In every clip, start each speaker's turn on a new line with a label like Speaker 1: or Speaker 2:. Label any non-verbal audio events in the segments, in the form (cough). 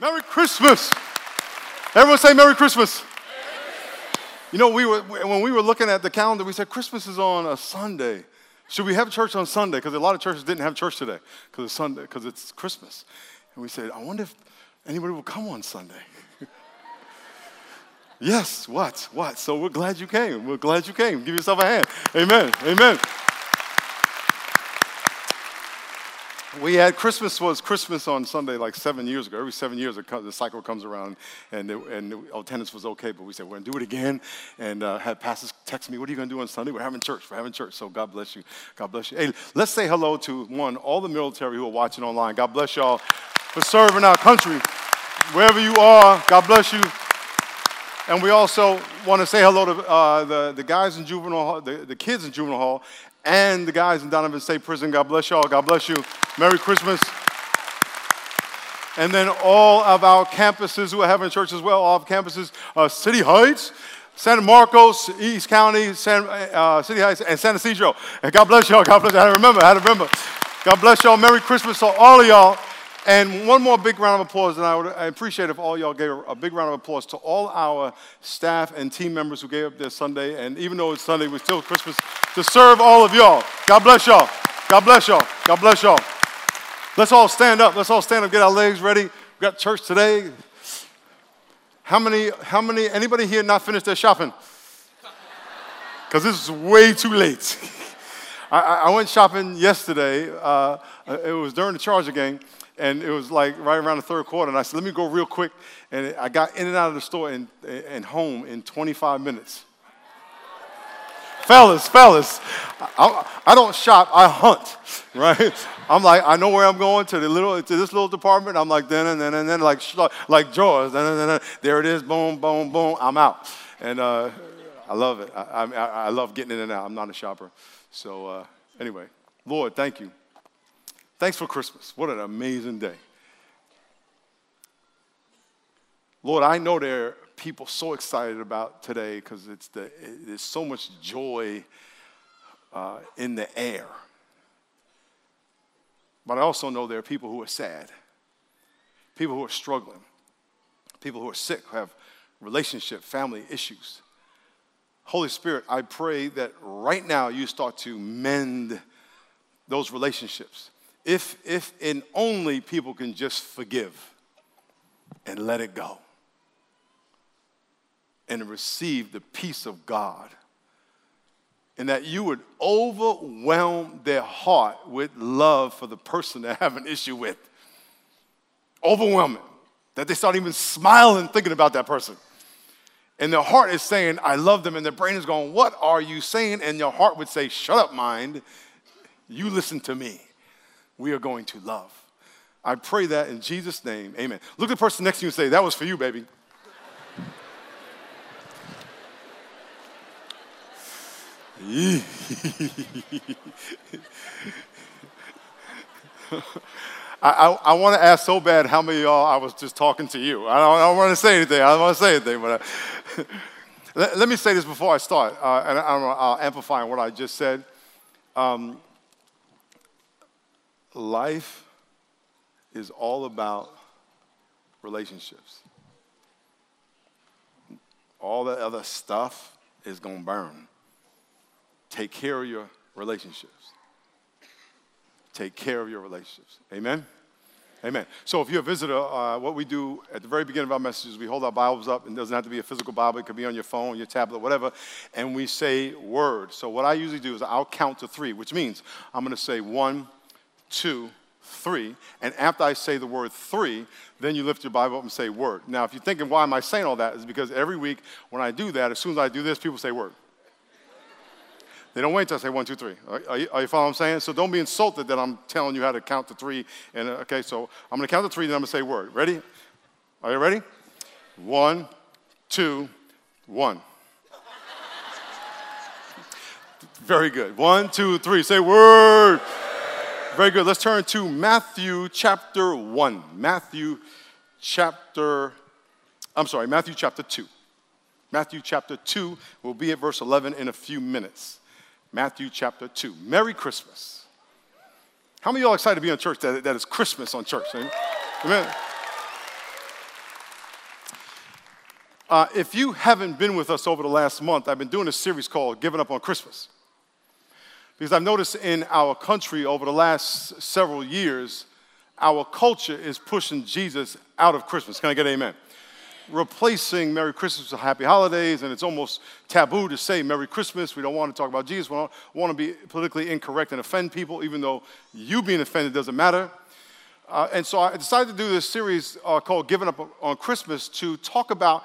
Speaker 1: Merry Christmas. Everyone say Merry Christmas. You know, we were, when we were looking at the calendar, we said Christmas is on a Sunday. Should we have church on Sunday? Because a lot of churches didn't have church today because it's Sunday, because it's Christmas. And we said, I wonder if anybody will come on Sunday. (laughs) yes, what? What? So we're glad you came. We're glad you came. Give yourself a hand. Amen. Amen. We had Christmas was Christmas on Sunday like seven years ago. Every seven years, the cycle comes around, and, it, and attendance was okay. But we said we're gonna do it again, and uh, had pastors text me, "What are you gonna do on Sunday?" We're having church. We're having church. So God bless you. God bless you. Hey, let's say hello to one all the military who are watching online. God bless y'all for serving our country wherever you are. God bless you. And we also want to say hello to uh, the, the guys in juvenile hall, the, the kids in juvenile hall, and the guys in Donovan State Prison. God bless y'all. God bless you. Merry Christmas. And then all of our campuses who are having church as well, all of campuses, uh, City Heights, San Marcos, East County, San, uh, City Heights, and San Ysidro. And God bless y'all. God bless you. I had to remember. I had to remember. God bless y'all. Merry Christmas to all of y'all. And one more big round of applause, and I would I appreciate if all y'all gave a big round of applause to all our staff and team members who gave up their Sunday. And even though it's Sunday, we're still Christmas to serve all of y'all. God bless y'all. God bless y'all. God bless y'all. Let's all stand up. Let's all stand up. Get our legs ready. We got church today. How many? How many? Anybody here not finished their shopping? Because this is way too late. (laughs) I, I, went shopping yesterday. Uh, it was during the Charger game and it was like right around the third quarter. And I said, let me go real quick. And I got in and out of the store and, and home in 25 minutes. fellas, fellas, I, I, don't shop, I hunt, right? I'm like, I know where I'm going to the little to this little department. I'm like, then and then and then like like drawers, then and then there it is, boom, boom, boom. I'm out, and uh, I love it. I, I, I, love getting in and out. I'm not a shopper, so uh, anyway, Lord, thank you Thanks for Christmas. What an amazing day. Lord, I know there are people so excited about today because it's the, there's so much joy uh, in the air. But I also know there are people who are sad, people who are struggling, people who are sick, who have relationship, family issues. Holy Spirit, I pray that right now you start to mend those relationships if, if and only people can just forgive and let it go and receive the peace of God. And that you would overwhelm their heart with love for the person they have an issue with. Overwhelming. That they start even smiling thinking about that person. And their heart is saying, I love them. And their brain is going, What are you saying? And your heart would say, Shut up, mind. You listen to me we are going to love. I pray that in Jesus' name. Amen. Look at the person next to you and say, That was for you, baby. (laughs) I, I, I want to ask so bad how many y'all I was just talking to you. I don't, don't want to say anything. I don't want to say anything, but I, (laughs) let, let, me say this before I start, uh, and I, will amplify what I just said. Um, life is all about relationships. All the other stuff is going to burn. Take care of your relationships. Take care of your relationships. Amen? Amen. So if you're a visitor, uh, what we do at the very beginning of our messages, we hold our Bibles up, it doesn't have to be a physical Bible. It could be on your phone, your tablet, whatever, and we say word. So what I usually do is I'll count to three, which means I'm going to say one, two, three. And after I say the word three, then you lift your Bible up and say word. Now, if you're thinking, why am I saying all that? Is because every week when I do that, as soon as I do this, people say word. They don't wait until I say one, two, three. Are, you, are you following what I'm saying? So don't be insulted that I'm telling you how to count to three. And uh, okay, so I'm going to count to three, then I'm going to say word. Ready? Are you ready? One, two, one. Very good. One, two, three. Say word. Very good. Let's turn to Matthew chapter 1. Matthew chapter, I'm sorry, Matthew chapter 2. Matthew chapter 2. We'll be at verse 11 in a few minutes. Matthew chapter 2. Merry Christmas. How many of y'all excited to be in church that, that is Christmas on church? Amen. Uh, if you haven't been with us over the last month, I've been doing a series called Giving Up on Christmas. Because I've noticed in our country over the last several years, our culture is pushing Jesus out of Christmas. Can I get amen? Replacing Merry Christmas with Happy Holidays, and it's almost taboo to say Merry Christmas. We don't want to talk about Jesus. We don't want to be politically incorrect and offend people, even though you being offended doesn't matter. Uh, and so I decided to do this series uh, called Giving Up on Christmas to talk about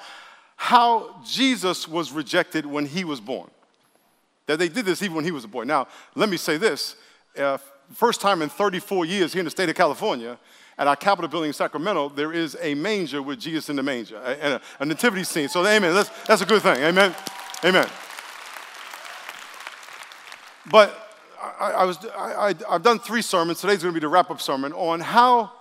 Speaker 1: how Jesus was rejected when he was born. That they did this even when he was a boy. Now, let me say this. Uh, first time in 34 years here in the state of California, at our Capitol building in Sacramento, there is a manger with Jesus in the manger, and a, a nativity scene. So, amen. That's, that's a good thing. Amen. Amen. But I, I was, I, have done three sermons. Today's going to be the wrap up sermon on how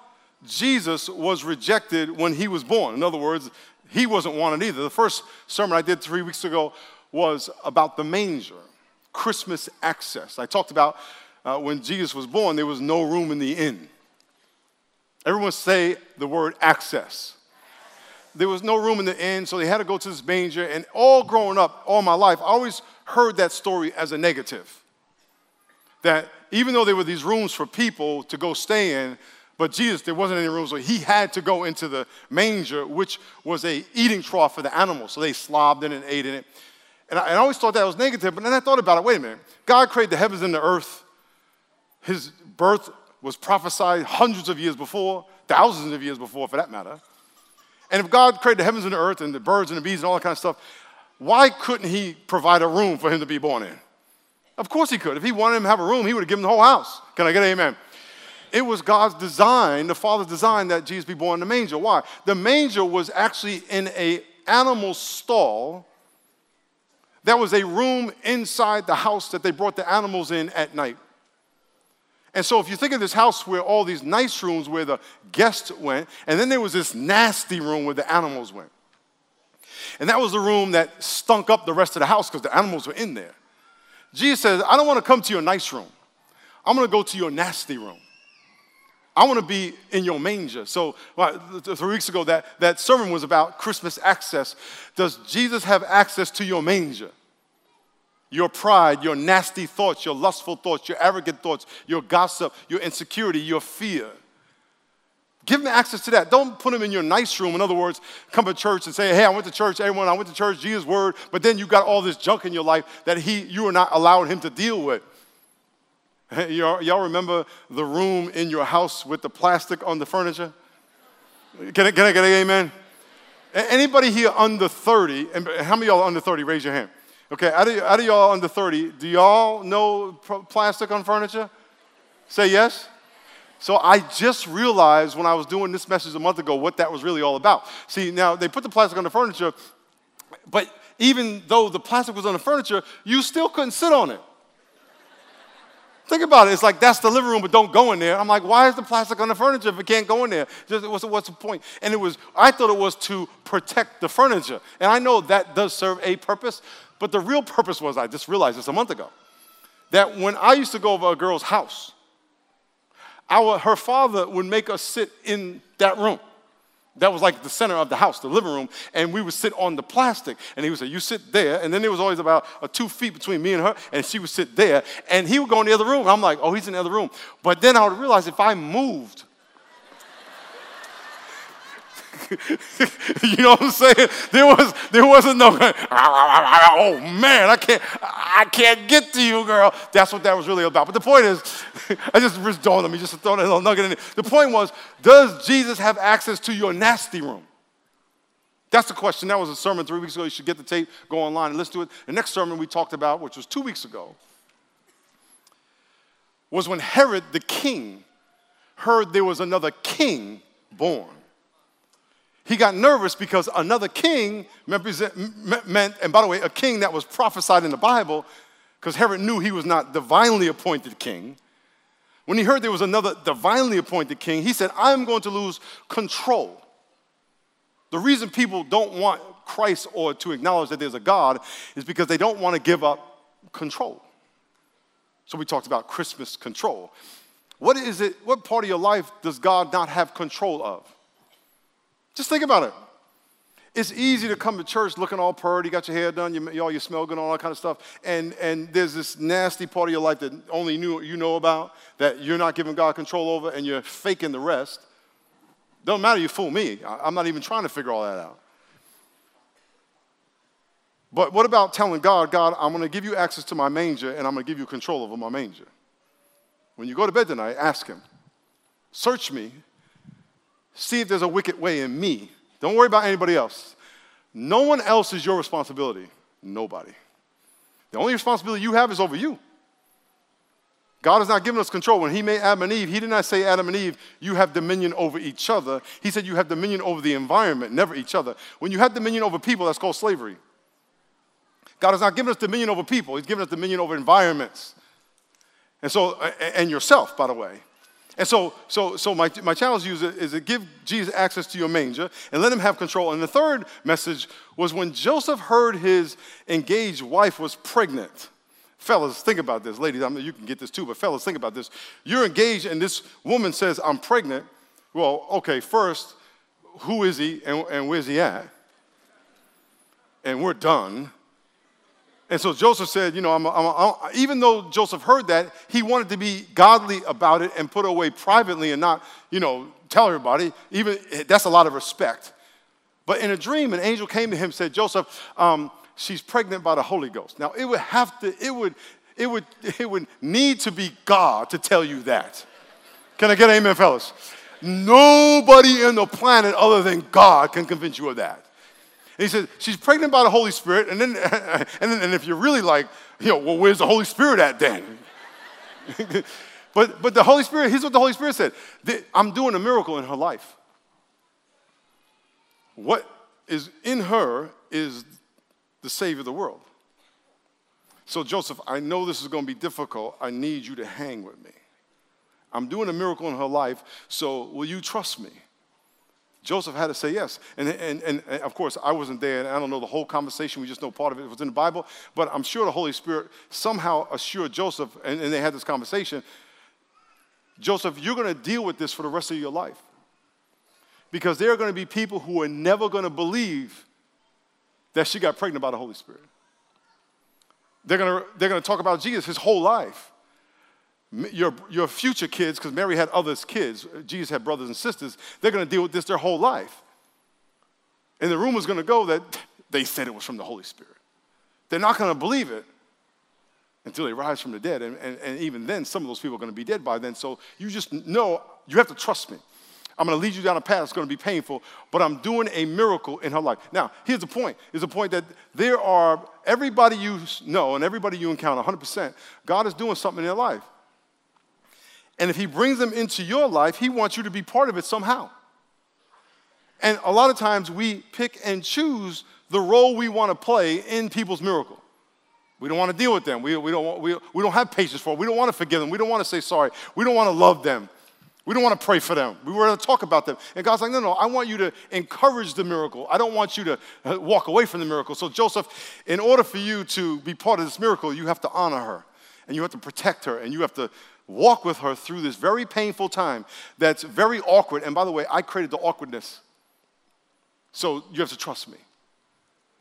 Speaker 1: Jesus was rejected when he was born. In other words, he wasn't wanted either. The first sermon I did three weeks ago was about the manger, Christmas access. I talked about uh, when Jesus was born, there was no room in the inn. Everyone say the word access. There was no room in the inn, so they had to go to this manger. And all growing up, all my life, I always heard that story as a negative. That even though there were these rooms for people to go stay in, but Jesus, there wasn't any room, so he had to go into the manger, which was a eating trough for the animals. So they slobbed in and ate in it. And I, and I always thought that was negative, but then I thought about it. Wait a minute. God created the heavens and the earth. His birth was prophesied hundreds of years before, thousands of years before, for that matter. And if God created the heavens and the earth and the birds and the bees and all that kind of stuff, why couldn't He provide a room for him to be born in? Of course He could. If He wanted him to have a room, He would have given Him the whole house. Can I get an amen? It was God's design, the Father's design, that Jesus be born in the manger. Why? The manger was actually in a animal stall. That was a room inside the house that they brought the animals in at night. And so, if you think of this house where all these nice rooms where the guests went, and then there was this nasty room where the animals went. And that was the room that stunk up the rest of the house because the animals were in there. Jesus says, I don't want to come to your nice room. I'm going to go to your nasty room. I want to be in your manger. So, three weeks ago, that, that sermon was about Christmas access. Does Jesus have access to your manger? Your pride, your nasty thoughts, your lustful thoughts, your arrogant thoughts, your gossip, your insecurity, your fear. Give him access to that. Don't put him in your nice room. In other words, come to church and say, hey, I went to church, everyone, I went to church, Jesus' word, but then you got all this junk in your life that he, you are not allowing him to deal with. Y'all, y'all remember the room in your house with the plastic on the furniture? Can I, can I get an amen? Anybody here under 30, and how many y'all under 30? Raise your hand. Okay, out of, out of y'all under 30, do y'all know plastic on furniture? Say yes. So I just realized when I was doing this message a month ago what that was really all about. See, now they put the plastic on the furniture, but even though the plastic was on the furniture, you still couldn't sit on it. Think about it. It's like that's the living room, but don't go in there. I'm like, why is the plastic on the furniture if it can't go in there? Just, what's, what's the point? And it was, I thought it was to protect the furniture. And I know that does serve a purpose, but the real purpose was, I just realized this a month ago, that when I used to go over a girl's house, our, her father would make us sit in that room. That was like the center of the house, the living room, and we would sit on the plastic. And he would say, You sit there. And then there was always about a two feet between me and her, and she would sit there. And he would go in the other room. I'm like, Oh, he's in the other room. But then I would realize if I moved, (laughs) you know what I'm saying? There was there wasn't no (laughs) oh man, I can't I can't get to you, girl. That's what that was really about. But the point is, (laughs) I just, just dawned on me, just throw that little nugget in there. The point was, does Jesus have access to your nasty room? That's the question. That was a sermon three weeks ago. You should get the tape, go online and listen to it. The next sermon we talked about, which was two weeks ago, was when Herod the king heard there was another king born. He got nervous because another king meant, and by the way, a king that was prophesied in the Bible, because Herod knew he was not divinely appointed king. When he heard there was another divinely appointed king, he said, I'm going to lose control. The reason people don't want Christ or to acknowledge that there's a God is because they don't want to give up control. So we talked about Christmas control. What is it, what part of your life does God not have control of? Just think about it. It's easy to come to church looking all purty, got your hair done, you, all you smell good, all that kind of stuff, and, and there's this nasty part of your life that only you, you know about that you're not giving God control over, and you're faking the rest. Don't matter, you fool me. I'm not even trying to figure all that out. But what about telling God, God, I'm going to give you access to my manger and I'm going to give you control over my manger? When you go to bed tonight, ask Him, search me, see if there's a wicked way in me. Don't worry about anybody else. No one else is your responsibility. Nobody. The only responsibility you have is over you. God has not given us control. When He made Adam and Eve, He did not say, Adam and Eve, you have dominion over each other. He said, you have dominion over the environment, never each other. When you have dominion over people, that's called slavery. God has not given us dominion over people, He's given us dominion over environments. And so, and yourself, by the way. And so, so, so my, my challenge is, is to give Jesus access to your manger and let him have control. And the third message was when Joseph heard his engaged wife was pregnant. Fellas, think about this. Ladies, I mean, you can get this too, but fellas, think about this. You're engaged, and this woman says, I'm pregnant. Well, okay, first, who is he and, and where's he at? And we're done. And so Joseph said, you know, I'm, I'm, I'm, even though Joseph heard that, he wanted to be godly about it and put away privately and not, you know, tell everybody. Even that's a lot of respect. But in a dream, an angel came to him and said, Joseph, um, she's pregnant by the Holy Ghost. Now it would have to, it would, it would, it would need to be God to tell you that. Can I get an amen, fellas? Nobody in the planet other than God can convince you of that. And he said, she's pregnant by the Holy Spirit. And then, (laughs) and then and if you're really like, you know, well, where's the Holy Spirit at then? (laughs) but, but the Holy Spirit, here's what the Holy Spirit said I'm doing a miracle in her life. What is in her is the Savior of the world. So, Joseph, I know this is going to be difficult. I need you to hang with me. I'm doing a miracle in her life, so will you trust me? Joseph had to say yes. And, and, and, and, of course, I wasn't there, and I don't know the whole conversation. We just know part of it was in the Bible. But I'm sure the Holy Spirit somehow assured Joseph, and, and they had this conversation Joseph, you're going to deal with this for the rest of your life. Because there are going to be people who are never going to believe that she got pregnant by the Holy Spirit. They're going to, they're going to talk about Jesus his whole life your, your future kids, because Mary had others kids, Jesus had brothers and sisters, they're going to deal with this their whole life. And the rumor's going to go that they said it was from the Holy Spirit. They're not going to believe it until they rise from the dead. And, and, and even then, some of those people are going to be dead by then. So you just know, you have to trust me. I'm going to lead you down a path that's going to be painful, but I'm doing a miracle in her life. Now, here's the point. Is the point that there are everybody you know and everybody you encounter, 100%, God is doing something in their life. And if he brings them into your life, he wants you to be part of it somehow. And a lot of times we pick and choose the role we want to play in people's miracle. We don't want to deal with them. We, we, don't, want, we, we don't have patience for them. We don't want to forgive them. We don't want to say sorry. We don't want to love them. We don't want to pray for them. We want to talk about them. And God's like, no, no, I want you to encourage the miracle. I don't want you to uh, walk away from the miracle. So, Joseph, in order for you to be part of this miracle, you have to honor her and you have to protect her and you have to walk with her through this very painful time that's very awkward. And by the way, I created the awkwardness. So you have to trust me.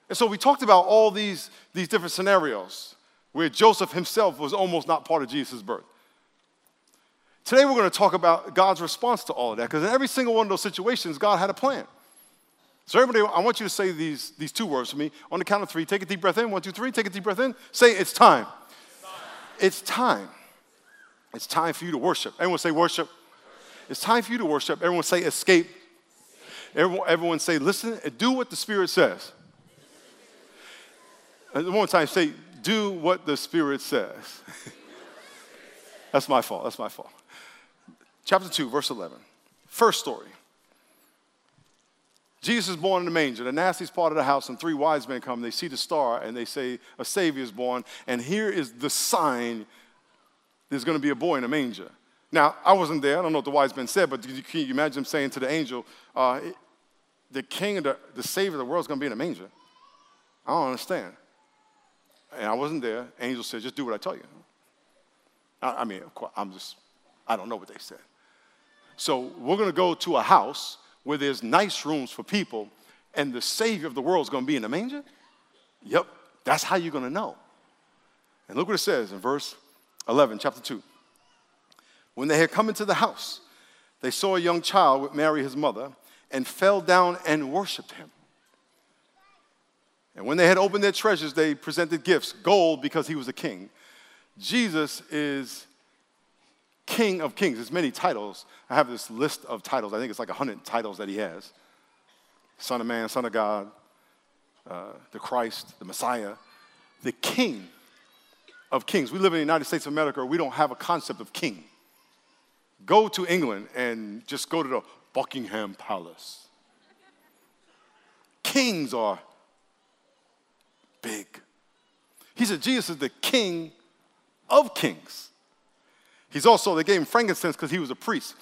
Speaker 1: And so we talked about all these, these different scenarios where Joseph himself was almost not part of Jesus' birth. Today we're going to talk about God's response to all of that because in every single one of those situations, God had a plan. So, everybody, I want you to say these, these two words to me. On the count of three, take a deep breath in. One, two, three, take a deep breath in. Say, it's time. It's time. It's time. It's time for you to worship. Everyone say worship. It's time for you to worship. Everyone say escape. Everyone, everyone say listen and do what the Spirit says. And one more time, say do what the Spirit says. (laughs) That's my fault. That's my fault. Chapter 2, verse 11. First story. Jesus is born in the manger, the nastiest part of the house, and three wise men come. They see the star and they say, A Savior is born. And here is the sign there's going to be a boy in a manger. Now, I wasn't there. I don't know what the wise men said, but can you imagine him saying to the angel, uh, the king of the, the savior of the world is going to be in a manger? I don't understand. And I wasn't there. Angel said, just do what I tell you. I, I mean, I'm just, I don't know what they said. So we're going to go to a house where there's nice rooms for people, and the Savior of the world is going to be in a manger? Yep, that's how you're going to know. And look what it says in verse 11, chapter 2. When they had come into the house, they saw a young child with Mary, his mother, and fell down and worshiped him. And when they had opened their treasures, they presented gifts gold because he was a king. Jesus is King of Kings. There's many titles. I have this list of titles. I think it's like 100 titles that he has Son of Man, Son of God, uh, the Christ, the Messiah, the King of Kings. We live in the United States of America, we don't have a concept of king. Go to England and just go to the Buckingham Palace. Kings are big. He said Jesus is the King of Kings. He's also, they gave him frankincense because he was a priest.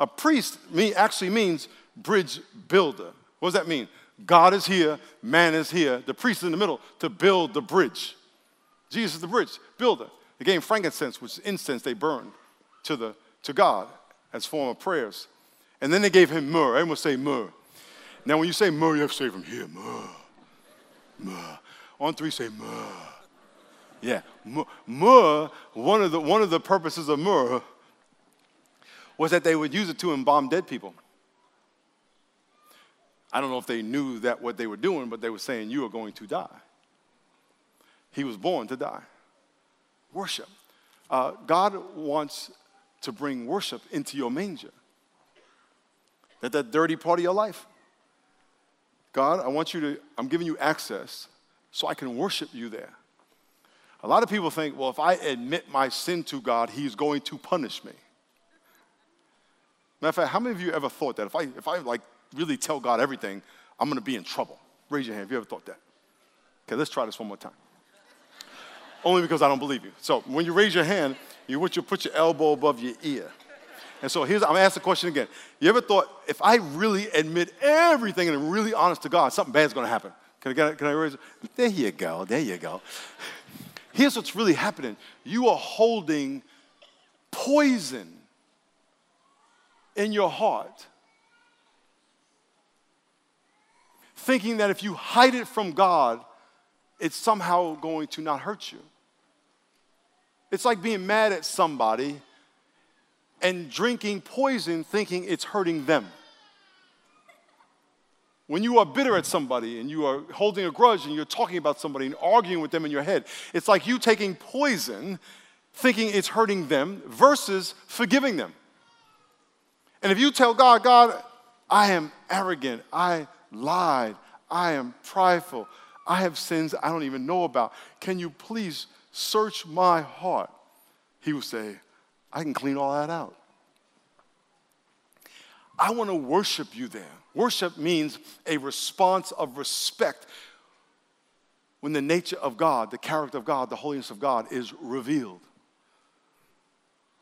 Speaker 1: A priest actually means bridge builder. What does that mean? God is here, man is here, the priest is in the middle to build the bridge. Jesus is the bridge builder. They gave frankincense, which is incense they burned to, the, to God as form of prayers. And then they gave him myrrh. Everyone say myrrh. Now, when you say myrrh, you have to say from here, myrrh. Myrrh. On three, say myrrh. Yeah, myrrh, one of, the, one of the purposes of myrrh was that they would use it to embalm dead people. I don't know if they knew that what they were doing, but they were saying, You are going to die. He was born to die. Worship. Uh, God wants to bring worship into your manger. That that dirty part of your life. God, I want you to, I'm giving you access so I can worship you there. A lot of people think, well, if I admit my sin to God, He's going to punish me. Matter of fact, how many of you ever thought that if I, if I like really tell God everything, I'm going to be in trouble? Raise your hand if you ever thought that. Okay, let's try this one more time. Only because I don't believe you. So when you raise your hand, you want you to put your elbow above your ear. And so here's, I'm gonna ask the question again. You ever thought, if I really admit everything and I'm really honest to God, something bad's gonna happen? Can I, can I, can I raise it? There you go, there you go. Here's what's really happening you are holding poison in your heart, thinking that if you hide it from God, it's somehow going to not hurt you. It's like being mad at somebody and drinking poison thinking it's hurting them. When you are bitter at somebody and you are holding a grudge and you're talking about somebody and arguing with them in your head, it's like you taking poison thinking it's hurting them versus forgiving them. And if you tell God, God, I am arrogant, I lied, I am prideful, I have sins I don't even know about, can you please search my heart? He will say, I can clean all that out. I want to worship you there. Worship means a response of respect when the nature of God, the character of God, the holiness of God is revealed.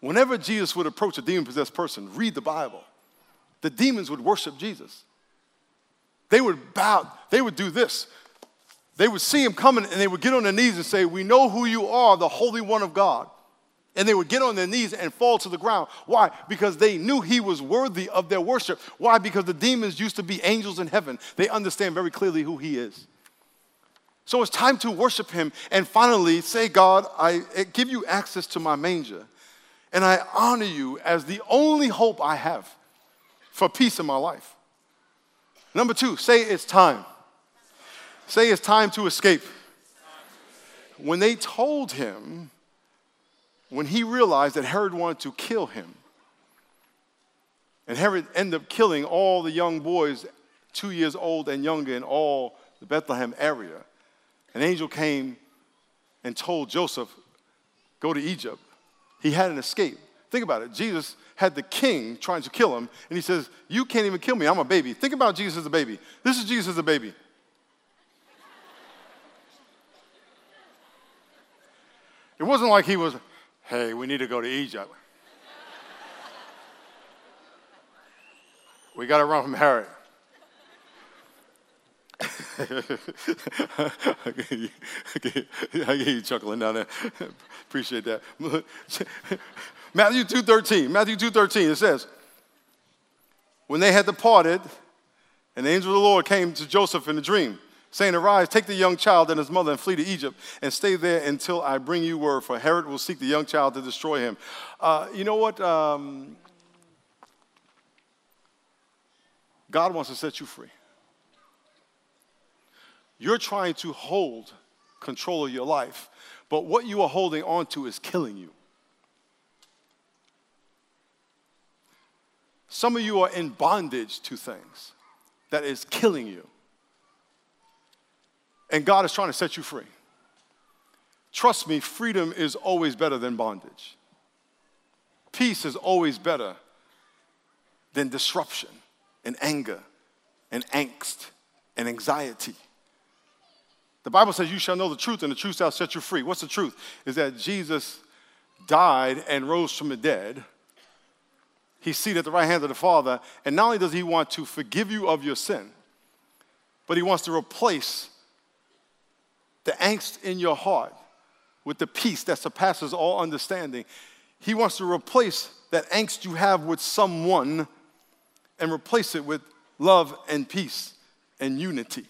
Speaker 1: Whenever Jesus would approach a demon possessed person, read the Bible, the demons would worship Jesus. They would bow, they would do this. They would see him coming and they would get on their knees and say, We know who you are, the Holy One of God. And they would get on their knees and fall to the ground. Why? Because they knew he was worthy of their worship. Why? Because the demons used to be angels in heaven. They understand very clearly who he is. So it's time to worship him and finally say, God, I eh, give you access to my manger. And I honor you as the only hope I have for peace in my life. Number two, say it's time. Say it's time to escape. When they told him, when he realized that Herod wanted to kill him, and Herod ended up killing all the young boys, two years old and younger, in all the Bethlehem area, an angel came and told Joseph, Go to Egypt. He had an escape. Think about it. Jesus had the king trying to kill him, and he says, You can't even kill me. I'm a baby. Think about Jesus as a baby. This is Jesus as a baby. It wasn't like he was hey, we need to go to Egypt. we got to run from Herod. (laughs) I hear you chuckling down there. (laughs) Appreciate that. (laughs) Matthew 2.13, Matthew 2.13, it says, when they had departed, an angel of the Lord came to Joseph in a dream, saying, Arise, take the young child and his mother and flee to Egypt and stay there until I bring you word, for Herod will seek the young child to destroy him. Uh, you know what? Um, God wants to set you free. You're trying to hold control of your life, but what you are holding on to is killing you. Some of you are in bondage to things that is killing you. And God is trying to set you free. Trust me, freedom is always better than bondage. Peace is always better than disruption and anger and angst and anxiety. The Bible says, You shall know the truth, and the truth shall set you free. What's the truth? Is that Jesus died and rose from the dead. He's seated at the right hand of the Father. And not only does He want to forgive you of your sin, but He wants to replace the angst in your heart with the peace that surpasses all understanding. He wants to replace that angst you have with someone and replace it with love and peace and unity.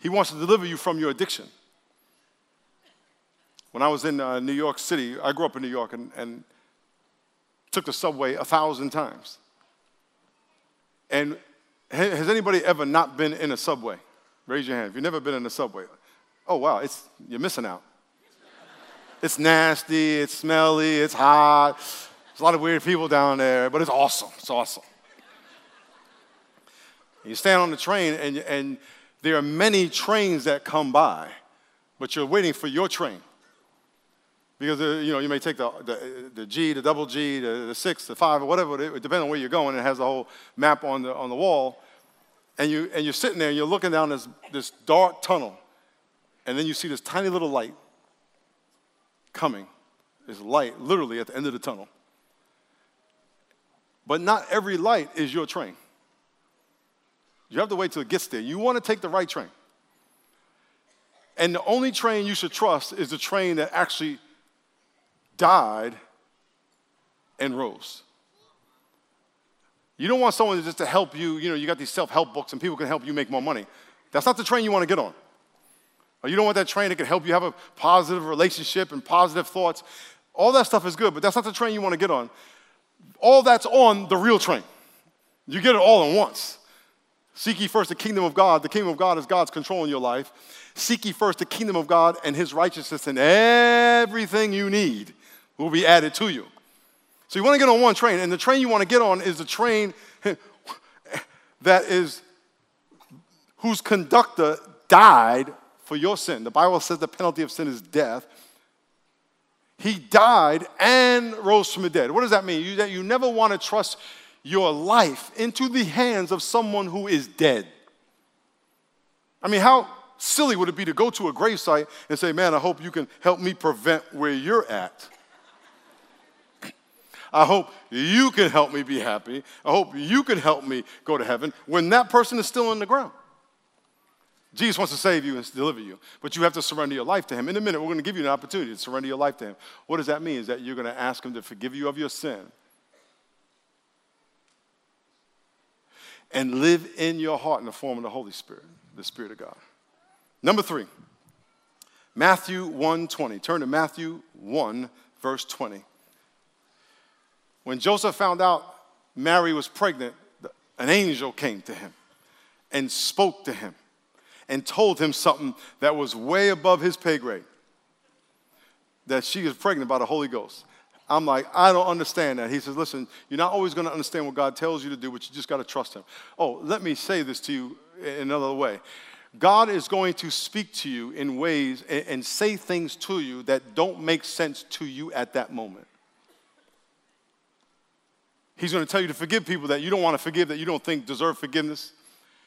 Speaker 1: He wants to deliver you from your addiction. When I was in uh, New York City, I grew up in New York and, and took the subway a thousand times. And has anybody ever not been in a subway? Raise your hand. If you've never been in a subway, oh wow, it's, you're missing out. it's nasty, it's smelly, it's hot. There's a lot of weird people down there, but it's awesome. It's awesome. You stand on the train and, and there are many trains that come by, but you're waiting for your train. Because uh, you know you may take the, the, the, G, the double G, the, the six, the five, or whatever, depending on where you're going. It has a whole map on the, on the wall. And, you, and you're sitting there and you're looking down this, this dark tunnel. And then you see this tiny little light coming. This light literally at the end of the tunnel. But not every light is your train. You have to wait till it gets there. You want to take the right train. And the only train you should trust is the train that actually died and rose. You don't want someone just to help you, you know, you got these self help books and people can help you make more money. That's not the train you want to get on. Or you don't want that train that can help you have a positive relationship and positive thoughts. All that stuff is good, but that's not the train you want to get on. All that's on the real train. You get it all at once. Seek ye first the kingdom of God. The kingdom of God is God's control in your life. Seek ye first the kingdom of God and his righteousness, and everything you need will be added to you. So you want to get on one train, and the train you want to get on is the train (laughs) that is whose conductor died for your sin. The Bible says the penalty of sin is death. He died and rose from the dead. What does that mean? You, that you never want to trust your life into the hands of someone who is dead. I mean, how silly would it be to go to a gravesite and say, Man, I hope you can help me prevent where you're at? I hope you can help me be happy. I hope you can help me go to heaven when that person is still in the ground. Jesus wants to save you and deliver you, but you have to surrender your life to Him. In a minute, we're going to give you an opportunity to surrender your life to Him. What does that mean? Is that you're going to ask Him to forgive you of your sin and live in your heart in the form of the Holy Spirit, the Spirit of God. Number three, Matthew 1:20. Turn to Matthew 1, verse 20. When Joseph found out Mary was pregnant, an angel came to him and spoke to him and told him something that was way above his pay grade that she is pregnant by the Holy Ghost. I'm like, I don't understand that. He says, Listen, you're not always going to understand what God tells you to do, but you just got to trust Him. Oh, let me say this to you in another way. God is going to speak to you in ways and, and say things to you that don't make sense to you at that moment. He's going to tell you to forgive people that you don't want to forgive, that you don't think deserve forgiveness.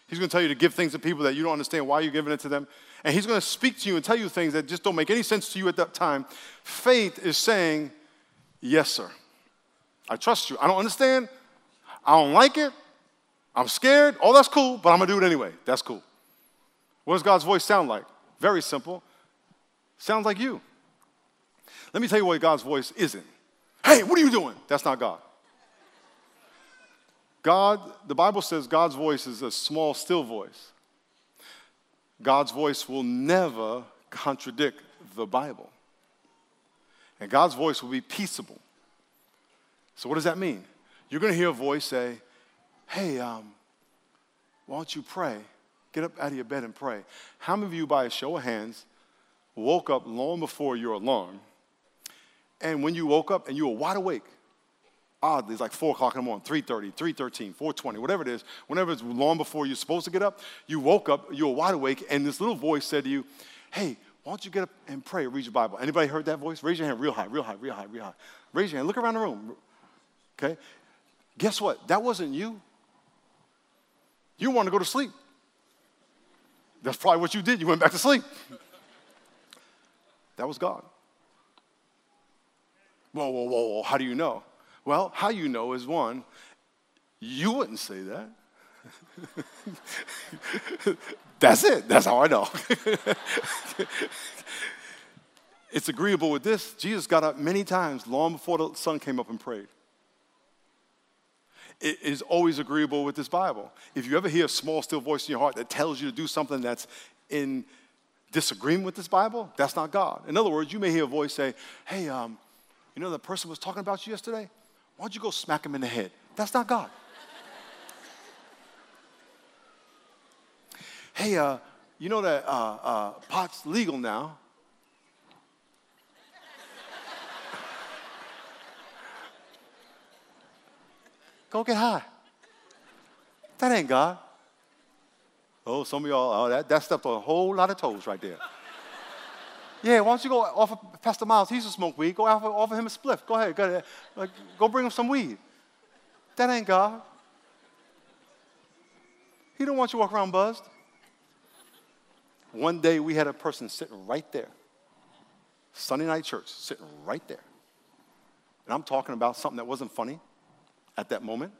Speaker 1: He's going to tell you to give things to people that you don't understand why you're giving it to them. And he's going to speak to you and tell you things that just don't make any sense to you at that time. Faith is saying, Yes, sir. I trust you. I don't understand. I don't like it. I'm scared. Oh, that's cool, but I'm going to do it anyway. That's cool. What does God's voice sound like? Very simple. Sounds like you. Let me tell you what God's voice isn't. Hey, what are you doing? That's not God. God, the Bible says God's voice is a small, still voice. God's voice will never contradict the Bible. And God's voice will be peaceable. So, what does that mean? You're going to hear a voice say, Hey, um, why don't you pray? Get up out of your bed and pray. How many of you, by a show of hands, woke up long before your alarm? And when you woke up and you were wide awake, oddly, it's like 4 o'clock in the morning, 3.30, 3.13, 4.20, whatever it is, whenever it's long before you're supposed to get up, you woke up, you were wide awake, and this little voice said to you, hey, why don't you get up and pray read your Bible? Anybody heard that voice? Raise your hand real high, real high, real high, real high. Raise your hand. Look around the room. Okay? Guess what? That wasn't you. You want to go to sleep. That's probably what you did. You went back to sleep. That was God. Whoa, whoa, whoa, whoa. How do you know? Well, how you know is one, you wouldn't say that. (laughs) That's it. That's how I know. (laughs) it's agreeable with this. Jesus got up many times long before the sun came up and prayed. It is always agreeable with this Bible. If you ever hear a small, still voice in your heart that tells you to do something that's in disagreement with this Bible, that's not God. In other words, you may hear a voice say, Hey, um, you know, the person was talking about you yesterday? Why don't you go smack him in the head? That's not God. hey, uh, you know that uh, uh, pot's legal now. Go get high. That ain't God. Oh, some of y'all, oh, that, that on a whole lot of toes right there. Yeah, why don't you go offer Pastor Miles, he used to smoke weed. Go offer, offer him a spliff. Go ahead, go ahead. Like, go bring him some weed. That ain't God. He don't want you to walk around buzzed. One day we had a person sitting right there, Sunday night church, sitting right there. And I'm talking about something that wasn't funny at that moment.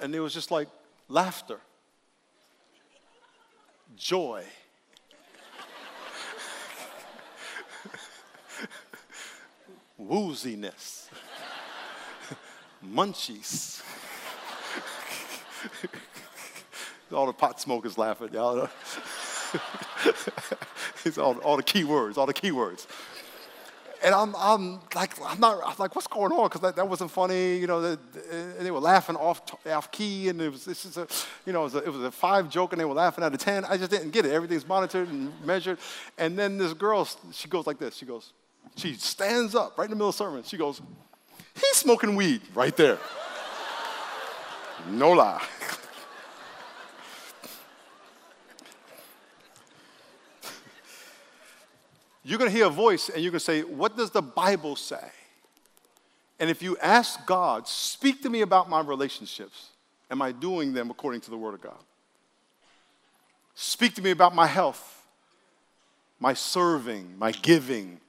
Speaker 1: And it was just like laughter, joy. Wooziness, munchies. all the pot smokers laughing, y'all. (laughs) it's all, all the key words, all the key words. And I'm, I'm like, I'm not, I'm like, what's going on? Because that, that wasn't funny, you know. The, uh, and they were laughing off, off key, and it was, this is a, you know, it was, a, it was a five joke, and they were laughing at a ten. I just didn't get it. Everything's monitored and measured. And then this girl, she goes like this. She goes, she stands up right in the middle of the sermon. She goes, he's smoking weed right there. no lie. You're going to hear a voice and you're going to say, What does the Bible say? And if you ask God, speak to me about my relationships, am I doing them according to the Word of God? Speak to me about my health, my serving, my giving.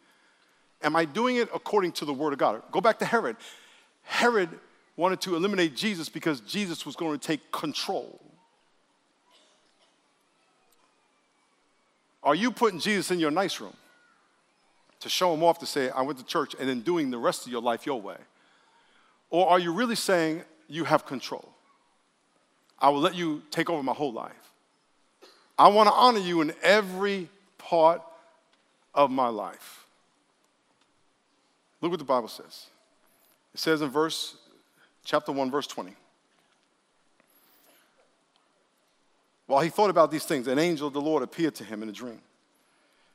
Speaker 1: Am I doing it according to the Word of God? Go back to Herod. Herod wanted to eliminate Jesus because Jesus was going to take control. Are you putting Jesus in your nice room? To show them off to say, I went to church, and then doing the rest of your life your way? Or are you really saying, You have control? I will let you take over my whole life. I want to honor you in every part of my life. Look what the Bible says. It says in verse, chapter 1, verse 20. While he thought about these things, an angel of the Lord appeared to him in a dream.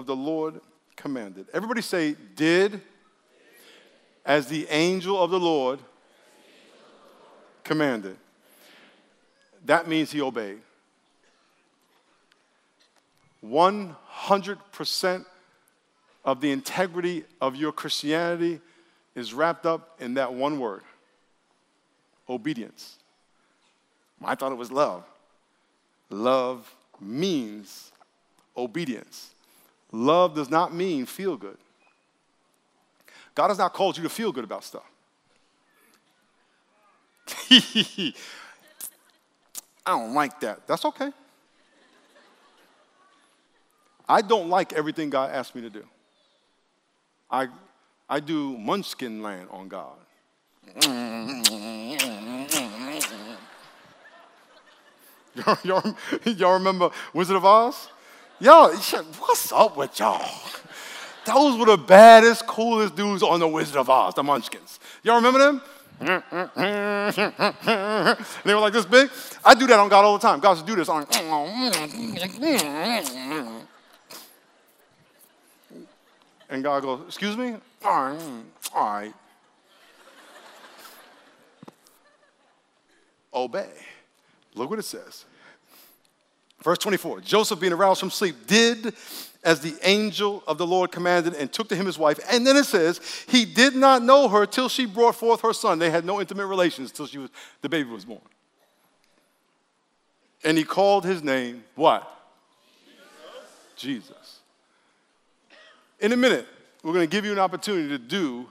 Speaker 1: of the Lord commanded. Everybody say, did as the angel of the Lord commanded. That means he obeyed. 100% of the integrity of your Christianity is wrapped up in that one word obedience. I thought it was love. Love means obedience. Love does not mean feel good. God has not called you to feel good about stuff. (laughs) I don't like that. That's okay. I don't like everything God asked me to do. I, I do munchkin land on God. (laughs) y'all, y'all remember Wizard of Oz? Y'all, what's up with y'all? Those were the baddest, coolest dudes on the Wizard of Oz, the Munchkins. Y'all remember them? they were like this big. I do that on God all the time. God says, do this on. And God goes, excuse me? All right. All right. Obey. Look what it says. Verse 24 Joseph, being aroused from sleep, did as the angel of the Lord commanded and took to him his wife. And then it says, he did not know her till she brought forth her son. They had no intimate relations till she was, the baby was born. And he called his name what? Jesus. Jesus. In a minute, we're going to give you an opportunity to do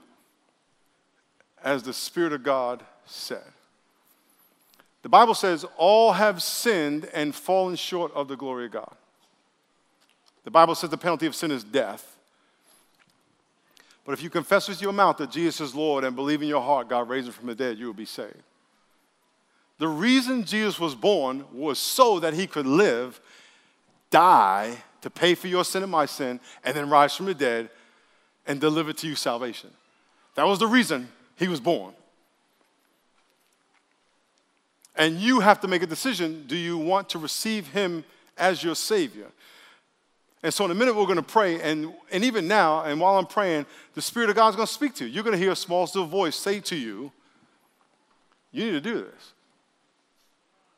Speaker 1: as the Spirit of God said. The Bible says, all have sinned and fallen short of the glory of God. The Bible says the penalty of sin is death. But if you confess with your mouth that Jesus is Lord and believe in your heart God raised him from the dead, you will be saved. The reason Jesus was born was so that he could live, die to pay for your sin and my sin, and then rise from the dead and deliver to you salvation. That was the reason he was born. And you have to make a decision do you want to receive him as your Savior? And so, in a minute, we're going to pray. And, and even now, and while I'm praying, the Spirit of God is going to speak to you. You're going to hear a small, still voice say to you, You need to do this.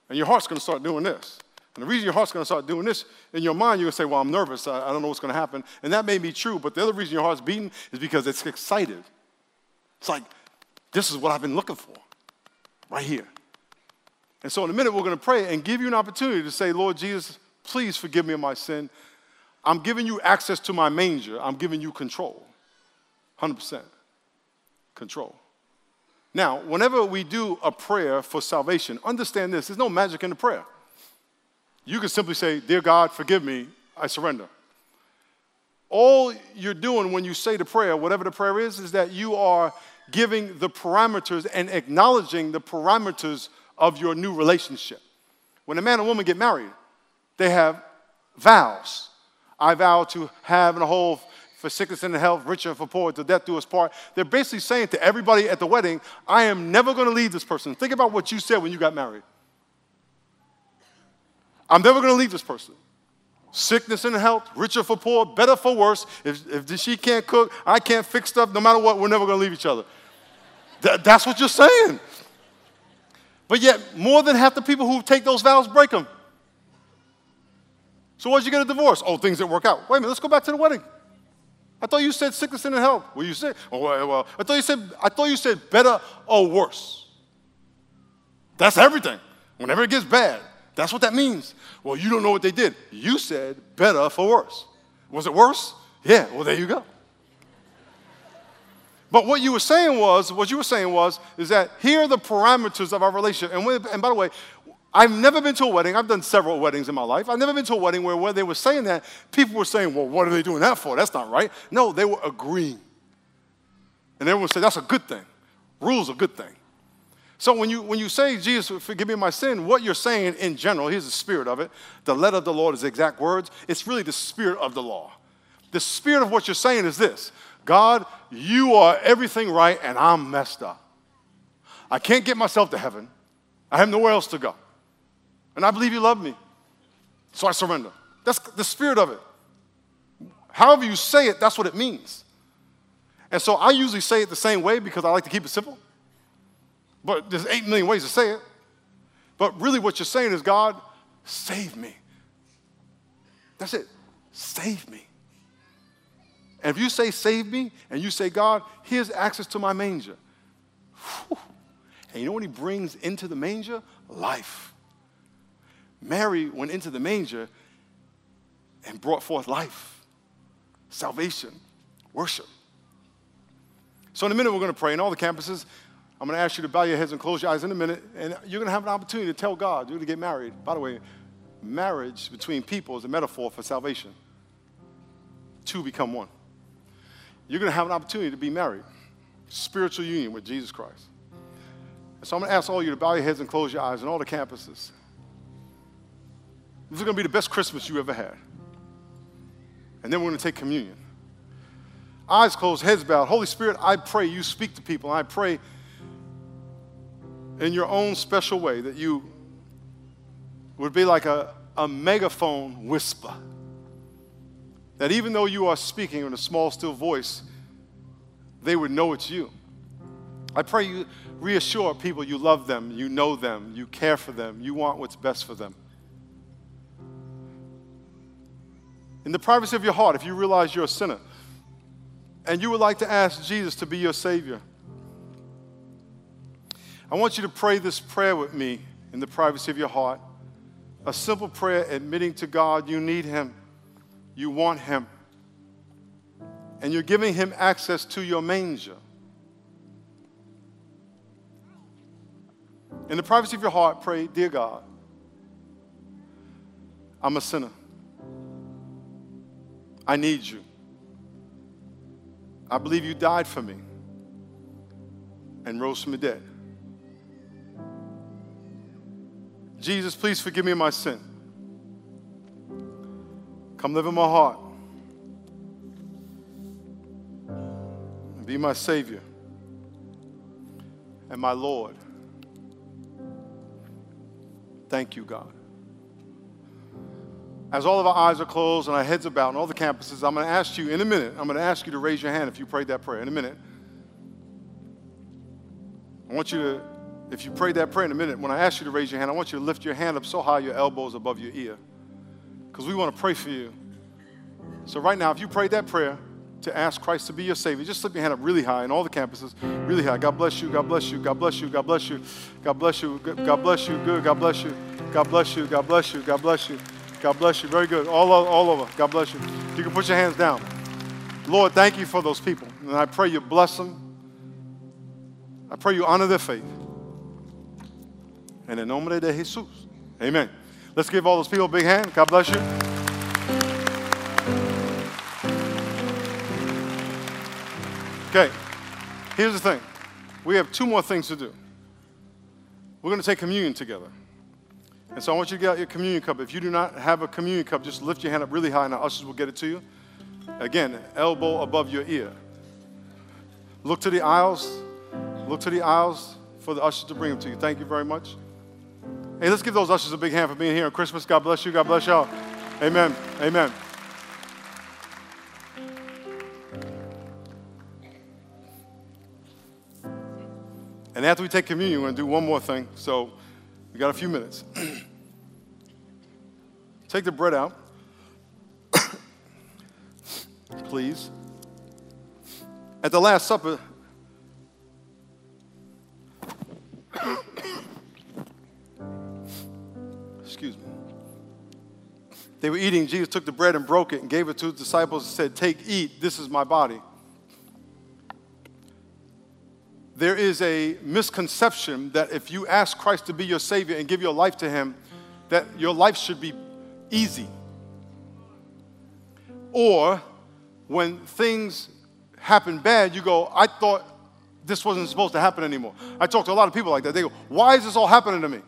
Speaker 1: And your heart's going to start doing this. And the reason your heart's going to start doing this, in your mind, you're going to say, Well, I'm nervous. I, I don't know what's going to happen. And that may be true. But the other reason your heart's beating is because it's excited. It's like, This is what I've been looking for, right here. And so, in a minute, we're going to pray and give you an opportunity to say, Lord Jesus, please forgive me of my sin. I'm giving you access to my manger. I'm giving you control. 100% control. Now, whenever we do a prayer for salvation, understand this there's no magic in the prayer. You can simply say, Dear God, forgive me, I surrender. All you're doing when you say the prayer, whatever the prayer is, is that you are giving the parameters and acknowledging the parameters of your new relationship. When a man and woman get married, they have vows. I vow to have and hold for sickness and health, richer and for poor, to death do us part. They're basically saying to everybody at the wedding, I am never going to leave this person. Think about what you said when you got married. I'm never going to leave this person. Sickness and health, richer for poor, better for worse. If, if she can't cook, I can't fix stuff, no matter what, we're never going to leave each other. Th- that's what you're saying. But yet, more than half the people who take those vows break them. So why'd you get a divorce? Oh, things didn't work out. Wait a minute, let's go back to the wedding. I thought you said sickness and health. Well, you said, oh, well, I thought you said, I thought you said better or worse. That's everything. Whenever it gets bad, that's what that means. Well, you don't know what they did. You said better for worse. Was it worse? Yeah, well, there you go. But what you were saying was, what you were saying was, is that here are the parameters of our relationship. And, and by the way, I've never been to a wedding. I've done several weddings in my life. I've never been to a wedding where, where they were saying that, people were saying, well, what are they doing that for? That's not right. No, they were agreeing. And everyone said, that's a good thing. Rules are a good thing. So when you, when you say, Jesus, forgive me my sin, what you're saying in general, here's the spirit of it. The letter of the Lord is exact words. It's really the spirit of the law. The spirit of what you're saying is this God, you are everything right, and I'm messed up. I can't get myself to heaven. I have nowhere else to go. And I believe you love me. So I surrender. That's the spirit of it. However you say it, that's what it means. And so I usually say it the same way because I like to keep it simple. But there's eight million ways to say it. But really, what you're saying is, God, save me. That's it. Save me. And if you say, Save me, and you say, God, here's access to my manger. Whew. And you know what he brings into the manger? Life. Mary went into the manger and brought forth life, salvation, worship. So, in a minute, we're going to pray. In all the campuses, I'm going to ask you to bow your heads and close your eyes in a minute, and you're going to have an opportunity to tell God you're going to get married. By the way, marriage between people is a metaphor for salvation. Two become one. You're going to have an opportunity to be married, spiritual union with Jesus Christ. And so I'm going to ask all of you to bow your heads and close your eyes in all the campuses. This is going to be the best Christmas you ever had. And then we're going to take communion. Eyes closed, heads bowed. Holy Spirit, I pray you speak to people. I pray in your own special way that you would be like a, a megaphone whisper. That even though you are speaking in a small, still voice, they would know it's you. I pray you reassure people you love them, you know them, you care for them, you want what's best for them. In the privacy of your heart, if you realize you're a sinner and you would like to ask Jesus to be your Savior, I want you to pray this prayer with me in the privacy of your heart. A simple prayer admitting to God you need Him, you want Him, and you're giving Him access to your manger. In the privacy of your heart, pray, Dear God, I'm a sinner. I need you. I believe you died for me and rose from the dead. Jesus, please forgive me my sin. Come live in my heart. And be my Savior and my Lord. Thank you, God. As all of our eyes are closed and our heads are bowed on all the campuses, I'm going to ask you in a minute, I'm going to ask you to raise your hand if you prayed that prayer in a minute. I want you to, if you prayed that prayer in a minute, when I ask you to raise your hand, I want you to lift your hand up so high your elbow is above your ear. Because we want to pray for you. So, right now, if you prayed that prayer to ask Christ to be your Savior, just slip your hand up really high in all the campuses, really high. God bless you, God bless you, God bless you, God bless you, God bless you, God bless you, good, God bless you, God bless you, God bless you, God bless you. God bless you. Very good. All, all over. God bless you. You can put your hands down. Lord, thank you for those people. And I pray you bless them. I pray you honor their faith. And in nombre de Jesus. Amen. Let's give all those people a big hand. God bless you. Okay, here's the thing. We have two more things to do. We're going to take communion together. And so I want you to get out your communion cup. If you do not have a communion cup, just lift your hand up really high and our ushers will get it to you. Again, elbow above your ear. Look to the aisles. Look to the aisles for the ushers to bring them to you. Thank you very much. Hey, let's give those ushers a big hand for being here on Christmas. God bless you. God bless y'all. Amen. Amen. And after we take communion, we're going to do one more thing. So we got a few minutes. (clears throat) Take the bread out, (coughs) please. At the Last Supper, They were eating. Jesus took the bread and broke it and gave it to his disciples and said, Take, eat, this is my body. there is a misconception that if you ask Christ to be your Savior and give your life to Him, that your life should be easy. Or when things happen bad, you go, I thought this wasn't supposed to happen anymore. I talk to a lot of people like that. They go, Why is this all happening to me?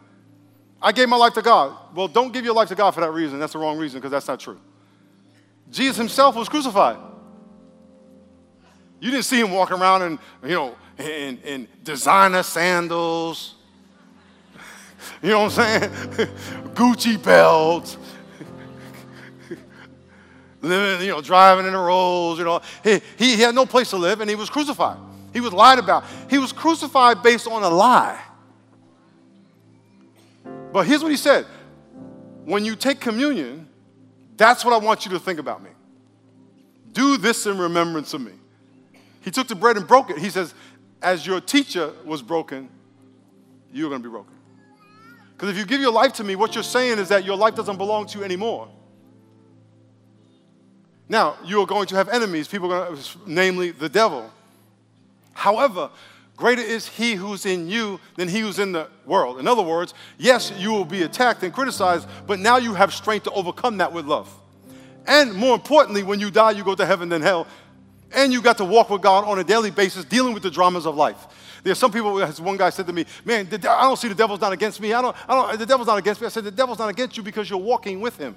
Speaker 1: I gave my life to God. Well, don't give your life to God for that reason. That's the wrong reason because that's not true. Jesus himself was crucified. You didn't see him walking around and, you know, in, in designer sandals. You know what I'm saying? (laughs) Gucci belts. (laughs) Living, you know, driving in the rolls, you know. He, he, he had no place to live and he was crucified. He was lied about. He was crucified based on a lie. But here's what he said when you take communion, that's what I want you to think about me. Do this in remembrance of me. He took the bread and broke it. He says, As your teacher was broken, you're going to be broken. Because if you give your life to me, what you're saying is that your life doesn't belong to you anymore. Now, you are going to have enemies, people going to, namely the devil. However, greater is he who's in you than he who's in the world. In other words, yes, you will be attacked and criticized, but now you have strength to overcome that with love. And more importantly, when you die, you go to heaven than hell. And you got to walk with God on a daily basis, dealing with the dramas of life. There's some people, as one guy said to me, man, I don't see the devil's not against me. I don't, I don't, the devil's not against me. I said, the devil's not against you because you're walking with him.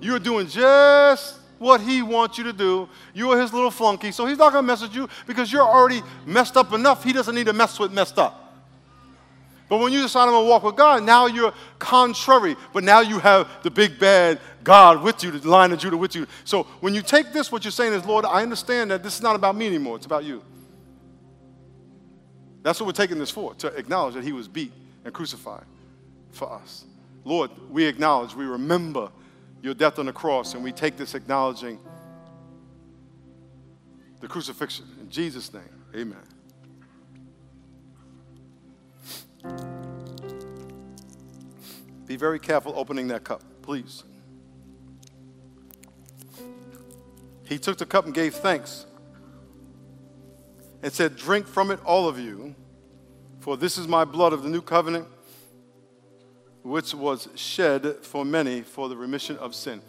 Speaker 1: You're doing just what he wants you to do. You are his little flunky, so he's not going to mess with you because you're already messed up enough. He doesn't need to mess with messed up. But when you decide to walk with God, now you're contrary. But now you have the big bad God with you, the Lion of Judah with you. So when you take this, what you're saying is, Lord, I understand that this is not about me anymore. It's about you. That's what we're taking this for, to acknowledge that he was beat and crucified for us. Lord, we acknowledge, we remember your death on the cross, and we take this acknowledging the crucifixion. In Jesus' name, amen. Be very careful opening that cup, please. He took the cup and gave thanks and said, Drink from it, all of you, for this is my blood of the new covenant, which was shed for many for the remission of sin.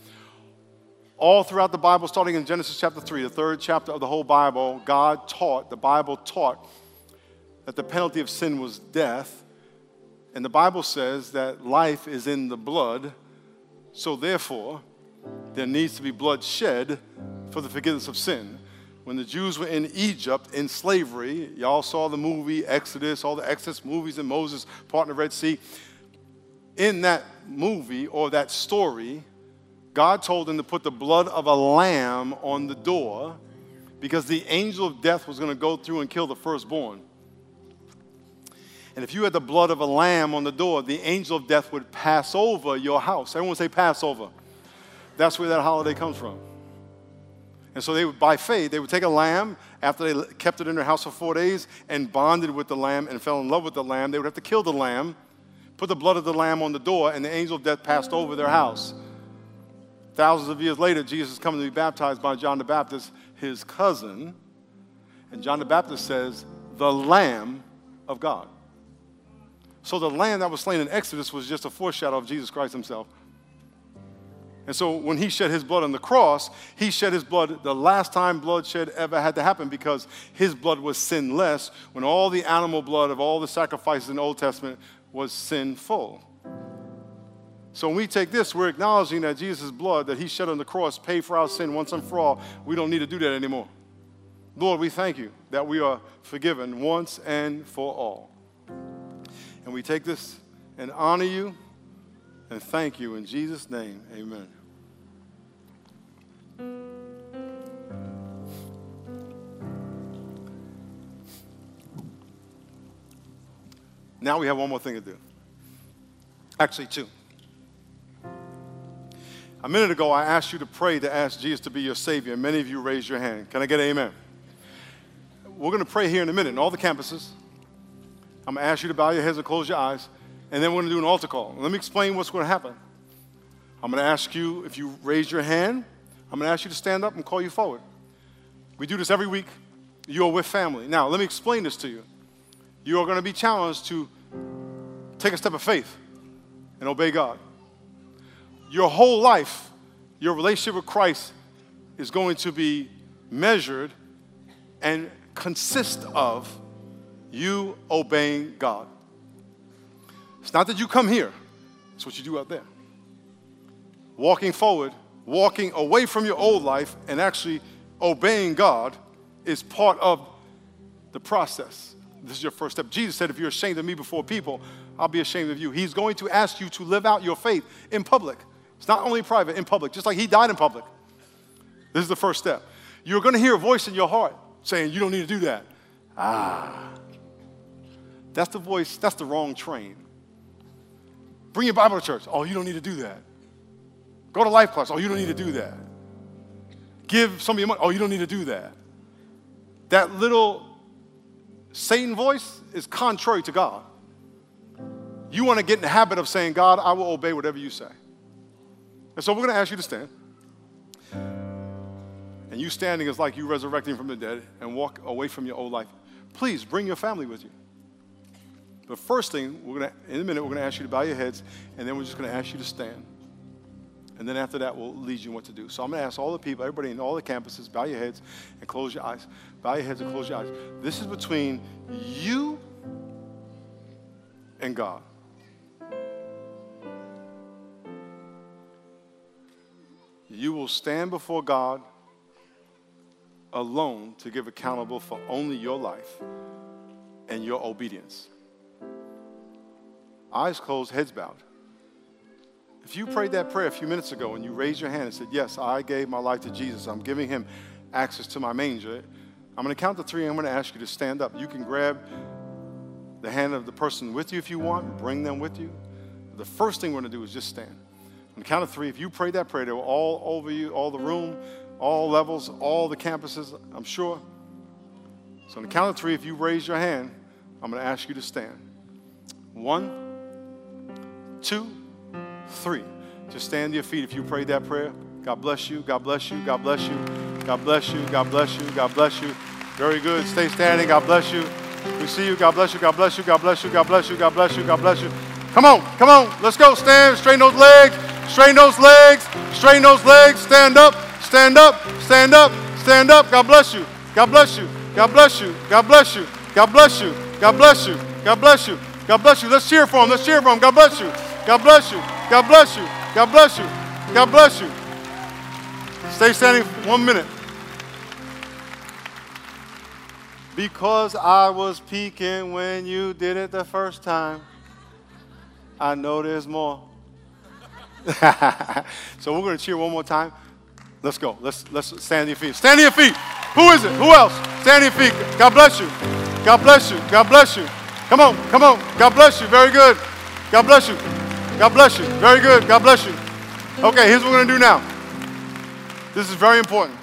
Speaker 1: All throughout the Bible, starting in Genesis chapter 3, the third chapter of the whole Bible, God taught, the Bible taught, that the penalty of sin was death. And the Bible says that life is in the blood. So therefore, there needs to be blood shed for the forgiveness of sin when the Jews were in Egypt in slavery, y'all saw the movie Exodus, all the Exodus movies and Moses parting the Red Sea. In that movie or that story, God told them to put the blood of a lamb on the door because the angel of death was going to go through and kill the firstborn. And if you had the blood of a lamb on the door, the angel of death would pass over your house. Everyone say Passover. That's where that holiday comes from. And so they would, by faith, they would take a lamb after they kept it in their house for four days and bonded with the lamb and fell in love with the lamb. They would have to kill the lamb, put the blood of the lamb on the door, and the angel of death passed over their house. Thousands of years later, Jesus is coming to be baptized by John the Baptist, his cousin. And John the Baptist says, the Lamb of God. So the lamb that was slain in Exodus was just a foreshadow of Jesus Christ himself. And so when he shed his blood on the cross, he shed his blood the last time bloodshed ever had to happen because his blood was sinless when all the animal blood of all the sacrifices in the Old Testament was sinful. So when we take this, we're acknowledging that Jesus' blood that he shed on the cross paid for our sin once and for all. We don't need to do that anymore. Lord, we thank you that we are forgiven once and for all. And we take this and honor you and thank you in Jesus' name. Amen. Now we have one more thing to do. Actually, two. A minute ago, I asked you to pray to ask Jesus to be your Savior. Many of you raised your hand. Can I get an amen? We're going to pray here in a minute in all the campuses. I'm going to ask you to bow your heads and close your eyes, and then we're going to do an altar call. Let me explain what's going to happen. I'm going to ask you if you raise your hand, I'm going to ask you to stand up and call you forward. We do this every week. You are with family. Now, let me explain this to you you are going to be challenged to take a step of faith and obey God. Your whole life, your relationship with Christ is going to be measured and consist of you obeying God. It's not that you come here, it's what you do out there. Walking forward, walking away from your old life, and actually obeying God is part of the process. This is your first step. Jesus said, If you're ashamed of me before people, I'll be ashamed of you. He's going to ask you to live out your faith in public. It's not only private, in public, just like he died in public. This is the first step. You're going to hear a voice in your heart saying, You don't need to do that. Ah. That's the voice, that's the wrong train. Bring your Bible to church. Oh, you don't need to do that. Go to life class. Oh, you don't need to do that. give some of your money. Oh, you don't need to do that. That little Satan voice is contrary to God. You want to get in the habit of saying, God, I will obey whatever you say. And so we're going to ask you to stand. And you standing is like you resurrecting from the dead and walk away from your old life. Please bring your family with you. The first thing, we're gonna, in a minute, we're going to ask you to bow your heads, and then we're just going to ask you to stand. And then after that, we'll lead you what to do. So I'm going to ask all the people, everybody in all the campuses, bow your heads and close your eyes. Bow your heads and close your eyes. This is between you and God. You will stand before God alone to give accountable for only your life and your obedience. Eyes closed, heads bowed. If you prayed that prayer a few minutes ago and you raised your hand and said, Yes, I gave my life to Jesus, I'm giving him access to my manger, I'm going to count to three and I'm going to ask you to stand up. You can grab the hand of the person with you if you want, bring them with you. The first thing we're going to do is just stand. On the count of three, if you prayed that prayer, they were all over you, all the room, all levels, all the campuses, I'm sure. So on the count of three, if you raise your hand, I'm going to ask you to stand. One, two, three. Just stand to your feet if you prayed that prayer. God bless you. God bless you. God bless you. God bless you. God bless you. God bless you. Very good. Stay standing. God bless you. We see you. God bless you. God bless you. God bless you. God bless you. God bless you. God bless you. Come on. Come on. Let's go. Stand. Straighten those legs. Straighten those legs. Straighten those legs. Stand up. Stand up. Stand up. Stand up. God bless you. God bless you. God bless you. God bless you. God bless you. God bless you. God bless you. God bless you. Let's cheer for him. Let's cheer for him. God bless you. God bless you. God bless you. God bless you. God bless you. Stay standing for one minute. Because I was peeking when you did it the first time, I know there's more. (laughs) so we're going to cheer one more time. Let's go. Let's, let's stand on your feet. Stand on your feet. Who is it? Who else? Stand on your feet. God bless you. God bless you. God bless you. Come on. Come on. God bless you. Very good. God bless you. God bless you. Very good. God bless you. Okay, here's what we're going to do now. This is very important.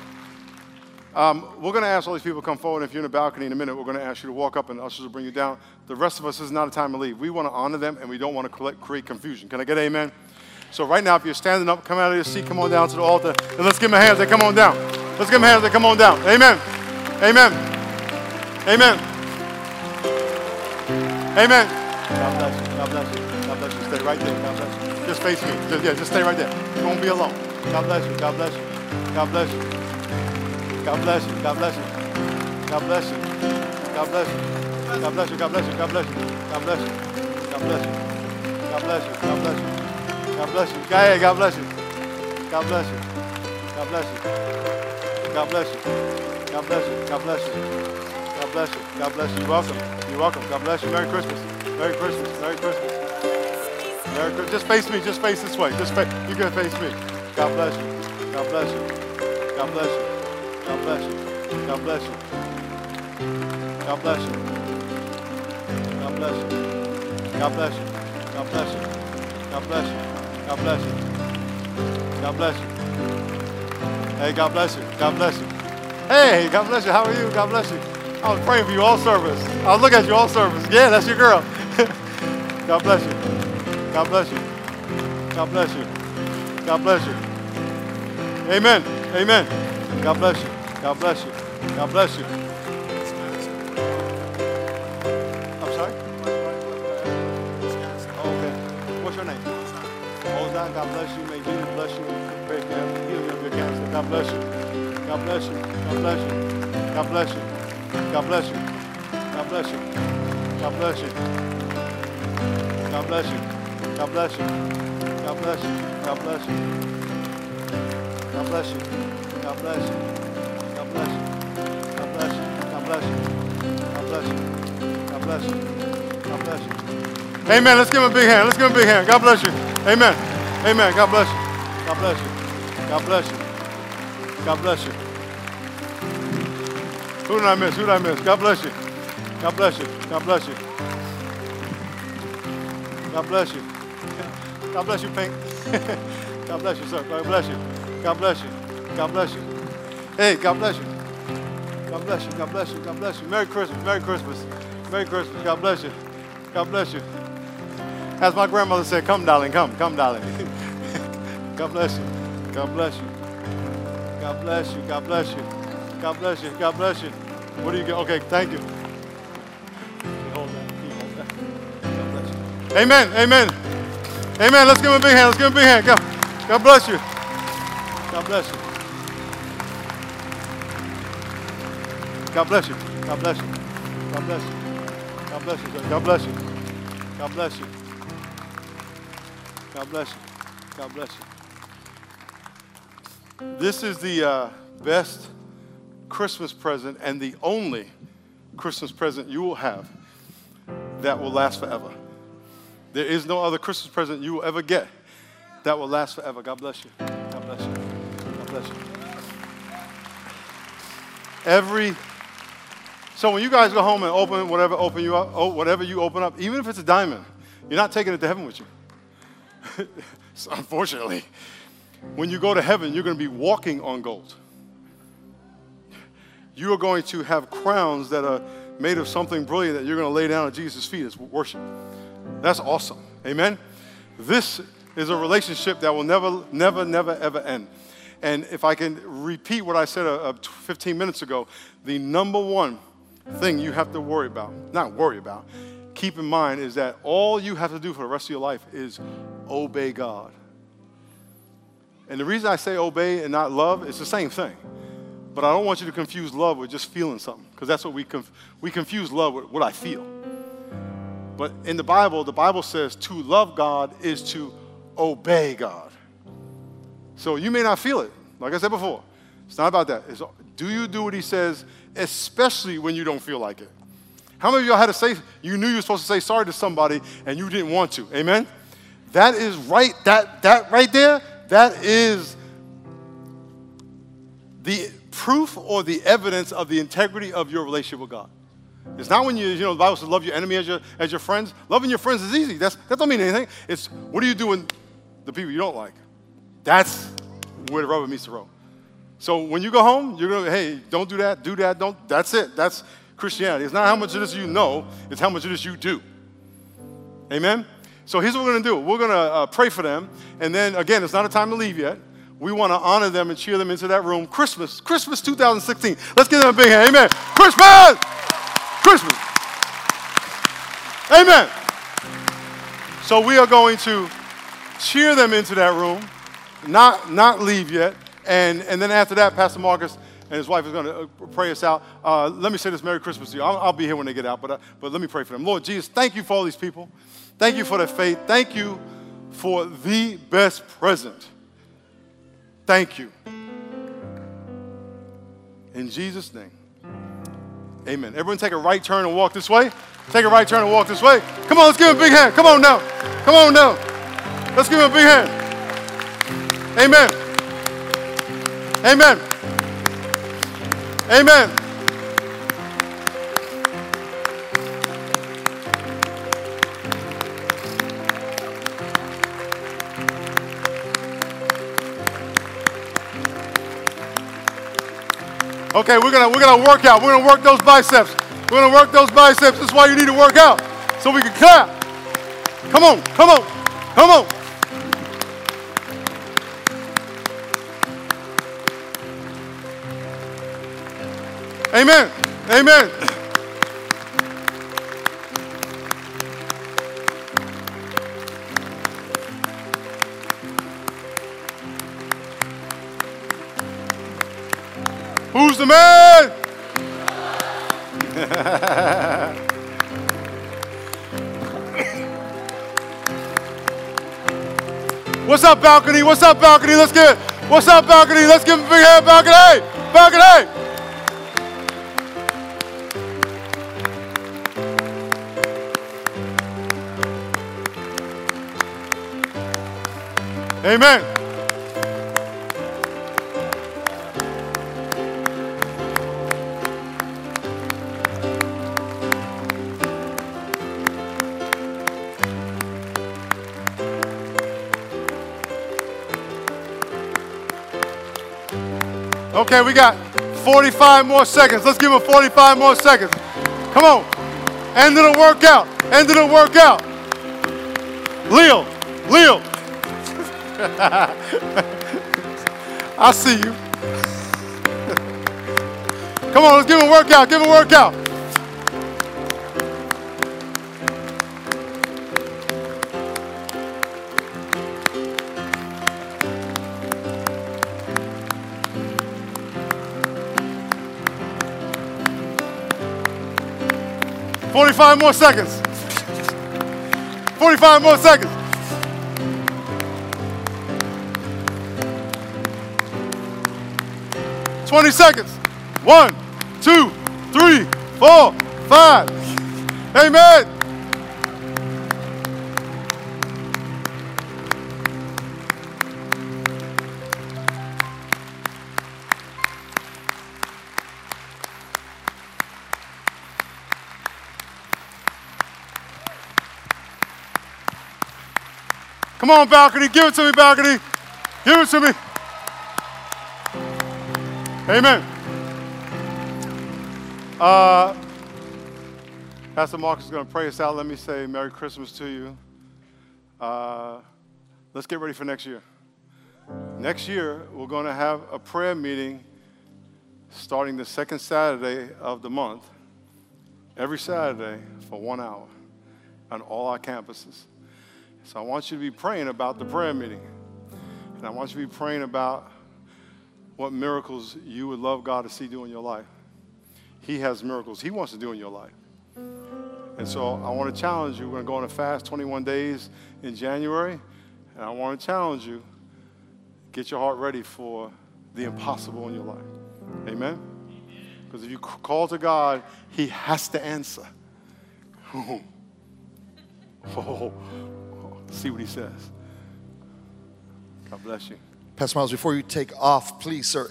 Speaker 1: Um, we're going to ask all these people to come forward. If you're in the balcony in a minute, we're going to ask you to walk up and ushers will bring you down. The rest of us is not a time to leave. We want to honor them and we don't want to create confusion. Can I get amen? So right now, if you're standing up, come out of your seat, come on down to the altar, and let's give them hands. They come on down. Let's give them hands. They come on down. Amen. Amen. Amen. Amen. God bless you. God bless you. God bless you. Stay right there. God bless you. Just face me. Just, yeah, just stay right there. You won't be alone. God bless you. God bless you. God bless you. God bless you. God bless you. God bless you. God bless you. God bless you. God bless you. God bless you. God bless you. God bless you. God bless you. God bless you. God bless you. Hey, God bless you. God bless you. God bless you. God bless you. God bless you. God bless you. God bless you. God bless you. You're welcome. You're welcome. God bless you. Merry Christmas. Merry Christmas. Merry Christmas. Christmas. Just face me. Just face this way. Just face. You can face me. God bless you. God bless you. God bless you. God bless you. God bless you. God bless you. God bless you. God bless you. God bless you. God bless you. God bless you. God bless you. Hey, God bless you. God bless you. Hey, God bless you. How are you? God bless you. I was praying for you all service. I was looking at you all service. Yeah, that's your girl. God bless you. God bless you. God bless you. God bless you. Amen. Amen. God bless you. God bless you. God bless you. I'm sorry? Oh, okay. What's your name? Ozan, God bless you. May Jesus bless you pray for the healing of your cancer. God bless you. God bless you. God bless you. God bless you. God bless you. God bless you. God bless you. God bless you. God bless you. God bless you. God bless you. God bless you. God bless you. God bless you. God bless you. God bless you. God bless you. God bless you. God bless you. Amen. Let's give him a big hand. Let's give him a big hand. God bless you. Amen. Amen. God bless you. God bless you. God bless you. God bless you. Who did I miss? Who did I miss? God bless you. God bless you. God bless you. God bless you. God bless you, Pink. God bless you, sir. God bless you. God bless you. God bless you. Hey, God bless you. God bless you. God bless you. God bless you. Merry Christmas. Merry Christmas. Merry Christmas. God bless you. God bless you. As my grandmother said, come, darling, come, come, darling. God bless you. God bless you. God bless you. God bless you. God bless you. God bless you. What do you get? Okay, thank you. Amen. Amen. Amen. Let's give him a big hand. Let's give him a big hand. God, God bless you. God bless you. God bless you. God bless you. God bless you. God bless you. God bless you. God bless you. God bless you. God bless you. This is the uh, best Christmas present and the only Christmas present you will have that will last forever. There is no other Christmas present you will ever get that will last forever. God bless you. God bless you. God bless you. Every so when you guys go home and open whatever open you up, oh, whatever you open up, even if it's a diamond, you're not taking it to heaven with you. (laughs) unfortunately, when you go to heaven, you're going to be walking on gold. You are going to have crowns that are made of something brilliant that you're going to lay down at Jesus' feet as worship. That's awesome. Amen. This is a relationship that will never, never, never, ever end. And if I can repeat what I said uh, uh 15 minutes ago, the number one thing you have to worry about, not worry about, keep in mind is that all you have to do for the rest of your life is obey God. And the reason I say obey and not love is the same thing. But I don't want you to confuse love with just feeling something, because that's what we, conf- we confuse love with what I feel. But in the Bible, the Bible says to love God is to obey God. So you may not feel it. Like I said before, it's not about that. It's, do you do what He says, especially when you don't feel like it? How many of y'all had to say, you knew you were supposed to say sorry to somebody and you didn't want to? Amen? That is right, that, that right there, that is the proof or the evidence of the integrity of your relationship with God. It's not when you, you know, the Bible says love your enemy as your, as your friends. Loving your friends is easy. That's, that don't mean anything. It's what do you do when the people you don't like? That's where the rubber meets the road. So when you go home, you're gonna, hey, don't do that, do that, don't, that's it. That's Christianity. It's not how much of this you know, it's how much of this you do. Amen? So here's what we're gonna do. We're gonna uh, pray for them, and then again, it's not a time to leave yet. We want to honor them and cheer them into that room. Christmas, Christmas 2016. Let's give them a big hand. Amen. Christmas! Christmas. Amen. So we are going to cheer them into that room, not, not leave yet. And, and then after that, Pastor Marcus and his wife is going to uh, pray us out. Uh, let me say this Merry Christmas to you. I'll, I'll be here when they get out, but, uh, but let me pray for them. Lord Jesus, thank you for all these people. Thank you for their faith. Thank you for the best present. Thank you. In Jesus' name. Amen. Everyone take a right turn and walk this way. Take a right turn and walk this way. Come on, let's give him a big hand. Come on now. Come on now. Let's give him a big hand. Amen. Amen. Amen. Okay, we're gonna we're gonna work out. We're gonna work those biceps. We're gonna work those biceps. That's why you need to work out. So we can clap. Come on, come on, come on. Amen. Amen. Who's the man? (laughs) What's up, balcony? What's up, balcony? Let's get. What's up, balcony? Let's give him a big hand, balcony. Balcony. Amen. Okay, we got 45 more seconds. Let's give him 45 more seconds. Come on. End of the workout. End of the workout. Leo, Leo. (laughs) I see you. (laughs) Come on, let's give him a workout. Give him a workout. Forty-five more seconds. Forty-five more seconds. 20 seconds. One, two, three, four, five. Amen. Come on, balcony. Give it to me, balcony. Give it to me. Amen. Uh, Pastor Marcus is going to pray us out. Let me say Merry Christmas to you. Uh, let's get ready for next year. Next year, we're going to have a prayer meeting starting the second Saturday of the month, every Saturday for one hour on all our campuses. So I want you to be praying about the prayer meeting. And I want you to be praying about what miracles you would love God to see do in your life. He has miracles He wants to do in your life. And so I want to challenge you. We're going to go on a fast 21 days in January. And I want to challenge you get your heart ready for the impossible in your life. Amen? Because if you call to God, He has to answer. (laughs) oh, oh, see what He says. God bless you.
Speaker 2: Pastor Miles, before you take off, please, sir,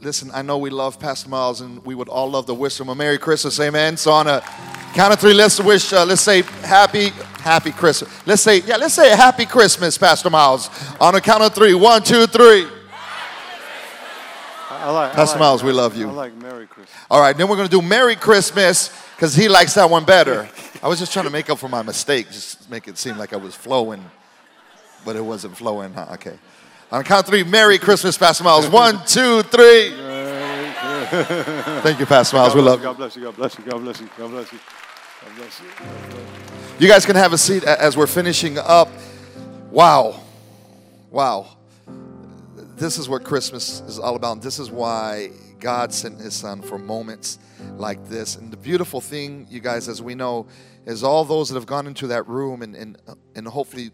Speaker 2: listen, I know we love Pastor Miles and we would all love to wish him a Merry Christmas, amen. So on a count of three, let's wish, uh, let's say happy, happy Christmas. Let's say, yeah, let's say a happy Christmas, Pastor Miles. On a count of three, one, two, three.
Speaker 1: I like,
Speaker 2: Pastor
Speaker 1: I like,
Speaker 2: Miles, we love you.
Speaker 1: I like Merry Christmas.
Speaker 2: All right, then we're going to do Merry Christmas because he likes that one better. (laughs) I was just trying to make up for my mistake, just make it seem like I was flowing, but it wasn't flowing. Huh? Okay. On count three, Merry Christmas, Pastor Miles. One, two, three. Thank you, Pastor Miles. We love you.
Speaker 1: God bless you. God bless you. God bless you. God bless you. God bless you.
Speaker 2: You guys can have a seat as we're finishing up. Wow. Wow. This is what Christmas is all about. This is why God sent his son for moments like this. And the beautiful thing, you guys, as we know, is all those that have gone into that room and, and, and hopefully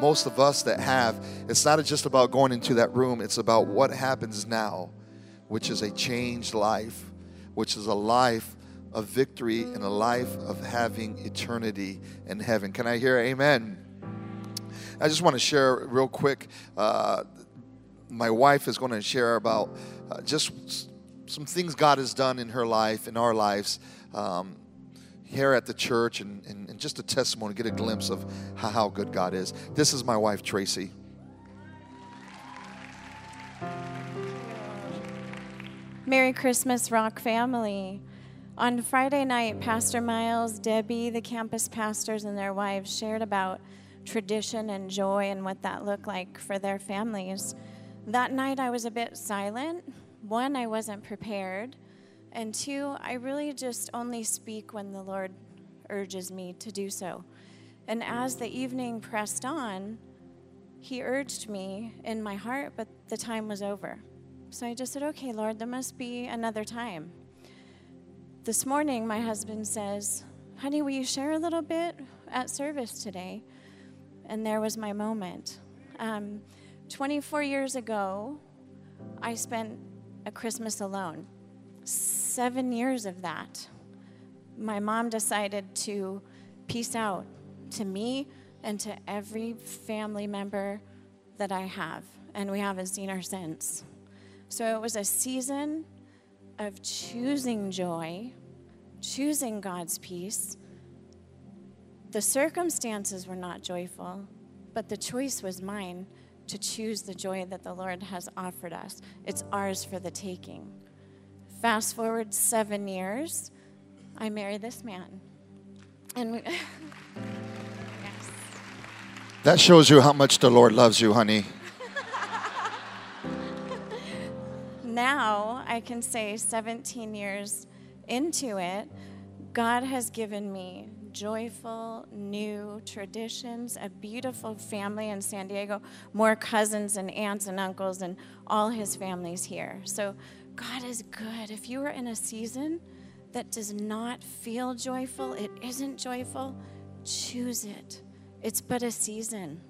Speaker 2: most of us that have, it's not just about going into that room, it's about what happens now, which is a changed life, which is a life of victory and a life of having eternity in heaven. Can I hear amen? I just want to share real quick. Uh, my wife is going to share about uh, just some things God has done in her life, in our lives. Um, here at the church and, and, and just a testimony, get a glimpse of how, how good God is. This is my wife, Tracy.
Speaker 3: Merry Christmas, Rock family. On Friday night, Pastor Miles, Debbie, the campus pastors, and their wives shared about tradition and joy and what that looked like for their families. That night, I was a bit silent. One, I wasn't prepared. And two, I really just only speak when the Lord urges me to do so. And as the evening pressed on, He urged me in my heart, but the time was over. So I just said, okay, Lord, there must be another time. This morning, my husband says, honey, will you share a little bit at service today? And there was my moment. Um, 24 years ago, I spent a Christmas alone seven years of that, my mom decided to peace out to me and to every family member that I have, and we haven't seen her since. So it was a season of choosing joy, choosing God's peace. The circumstances were not joyful, but the choice was mine to choose the joy that the Lord has offered us. It's ours for the taking. Fast forward seven years, I marry this man. And (laughs) yes.
Speaker 2: That shows you how much the Lord loves you, honey.
Speaker 3: now I can say 17 years into it, God has given me joyful new traditions, a beautiful family in San Diego, more cousins and aunts and uncles, and all his families here. So God is good. If you are in a season that does not feel joyful, it isn't joyful, choose it. It's but a season.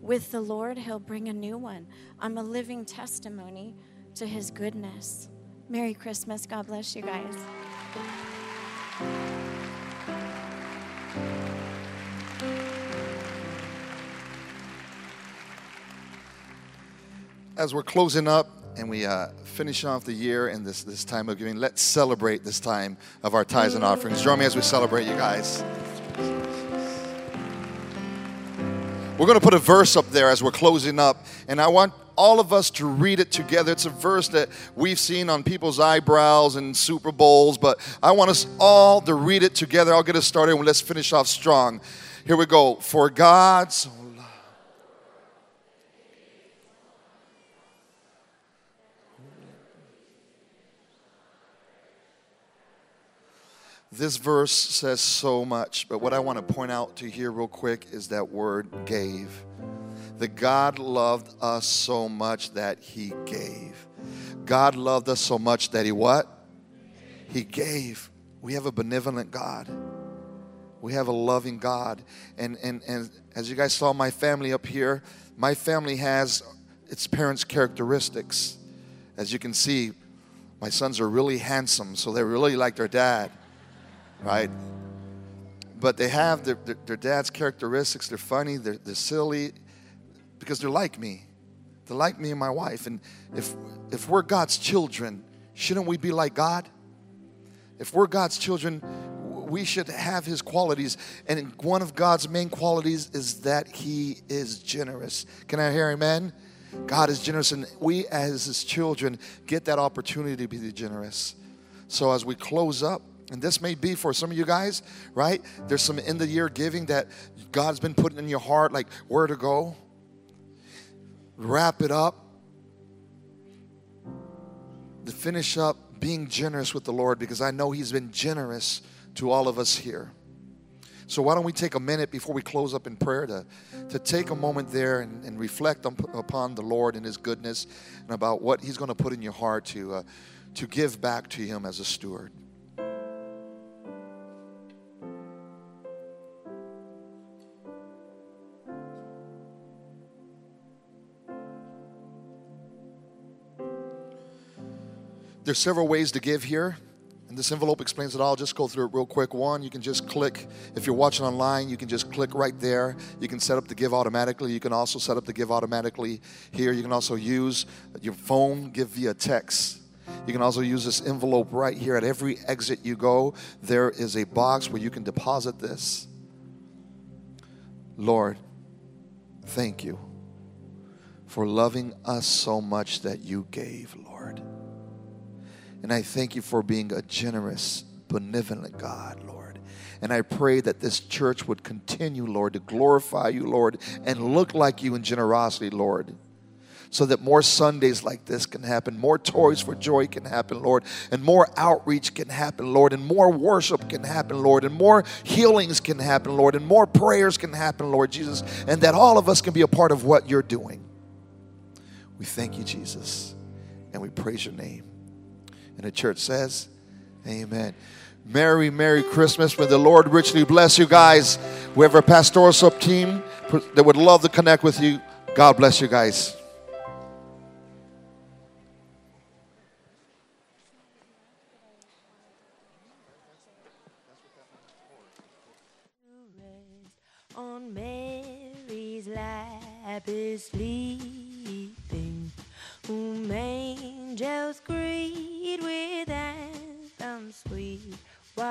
Speaker 3: With the Lord, He'll bring a new one. I'm a living testimony to His goodness. Merry Christmas. God bless you guys.
Speaker 2: As we're closing up and we uh, finish off the year and this, this time of giving, let's celebrate this time of our tithes and offerings. Join me as we celebrate, you guys. We're going to put a verse up there as we're closing up, and I want all of us to read it together. It's a verse that we've seen on people's eyebrows and Super Bowls, but I want us all to read it together. I'll get us started and let's finish off strong. Here we go. For God's This verse says so much, but what I want to point out to here, real quick, is that word gave. That God loved us so much that He gave. God loved us so much that He what? He gave. We have a benevolent God. We have a loving God. And, and, and as you guys saw my family up here, my family has its parents' characteristics. As you can see, my sons are really handsome, so they're really like their dad right? But they have their, their, their dad's characteristics. They're funny, they're, they're silly, because they're like me. They're like me and my wife. And if, if we're God's children, shouldn't we be like God? If we're God's children, we should have his qualities. And one of God's main qualities is that he is generous. Can I hear amen? God is generous, and we as his children get that opportunity to be generous. So as we close up, and this may be for some of you guys, right? There's some end of year giving that God's been putting in your heart, like where to go. Wrap it up. To finish up being generous with the Lord because I know He's been generous to all of us here. So, why don't we take a minute before we close up in prayer to, to take a moment there and, and reflect on, upon the Lord and His goodness and about what He's going to put in your heart to, uh, to give back to Him as a steward. There's several ways to give here. And this envelope explains it all. Just go through it real quick. One, you can just click. If you're watching online, you can just click right there. You can set up the give automatically. You can also set up the give automatically here. You can also use your phone, give via text. You can also use this envelope right here. At every exit you go, there is a box where you can deposit this. Lord, thank you for loving us so much that you gave, Lord. And I thank you for being a generous, benevolent God, Lord. And I pray that this church would continue, Lord, to glorify you, Lord, and look like you in generosity, Lord. So that more Sundays like this can happen, more Toys for Joy can happen, Lord, and more outreach can happen, Lord, and more worship can happen, Lord, and more healings can happen, Lord, and more prayers can happen, Lord Jesus, and that all of us can be a part of what you're doing. We thank you, Jesus, and we praise your name. And the church says, Amen. Merry, Merry Christmas. May the Lord richly bless you guys. We have our pastoral sub team that would love to connect with you. God bless you guys.
Speaker 4: On Mary's lap is sleeping, whom angels greet sweet with anthem sweet.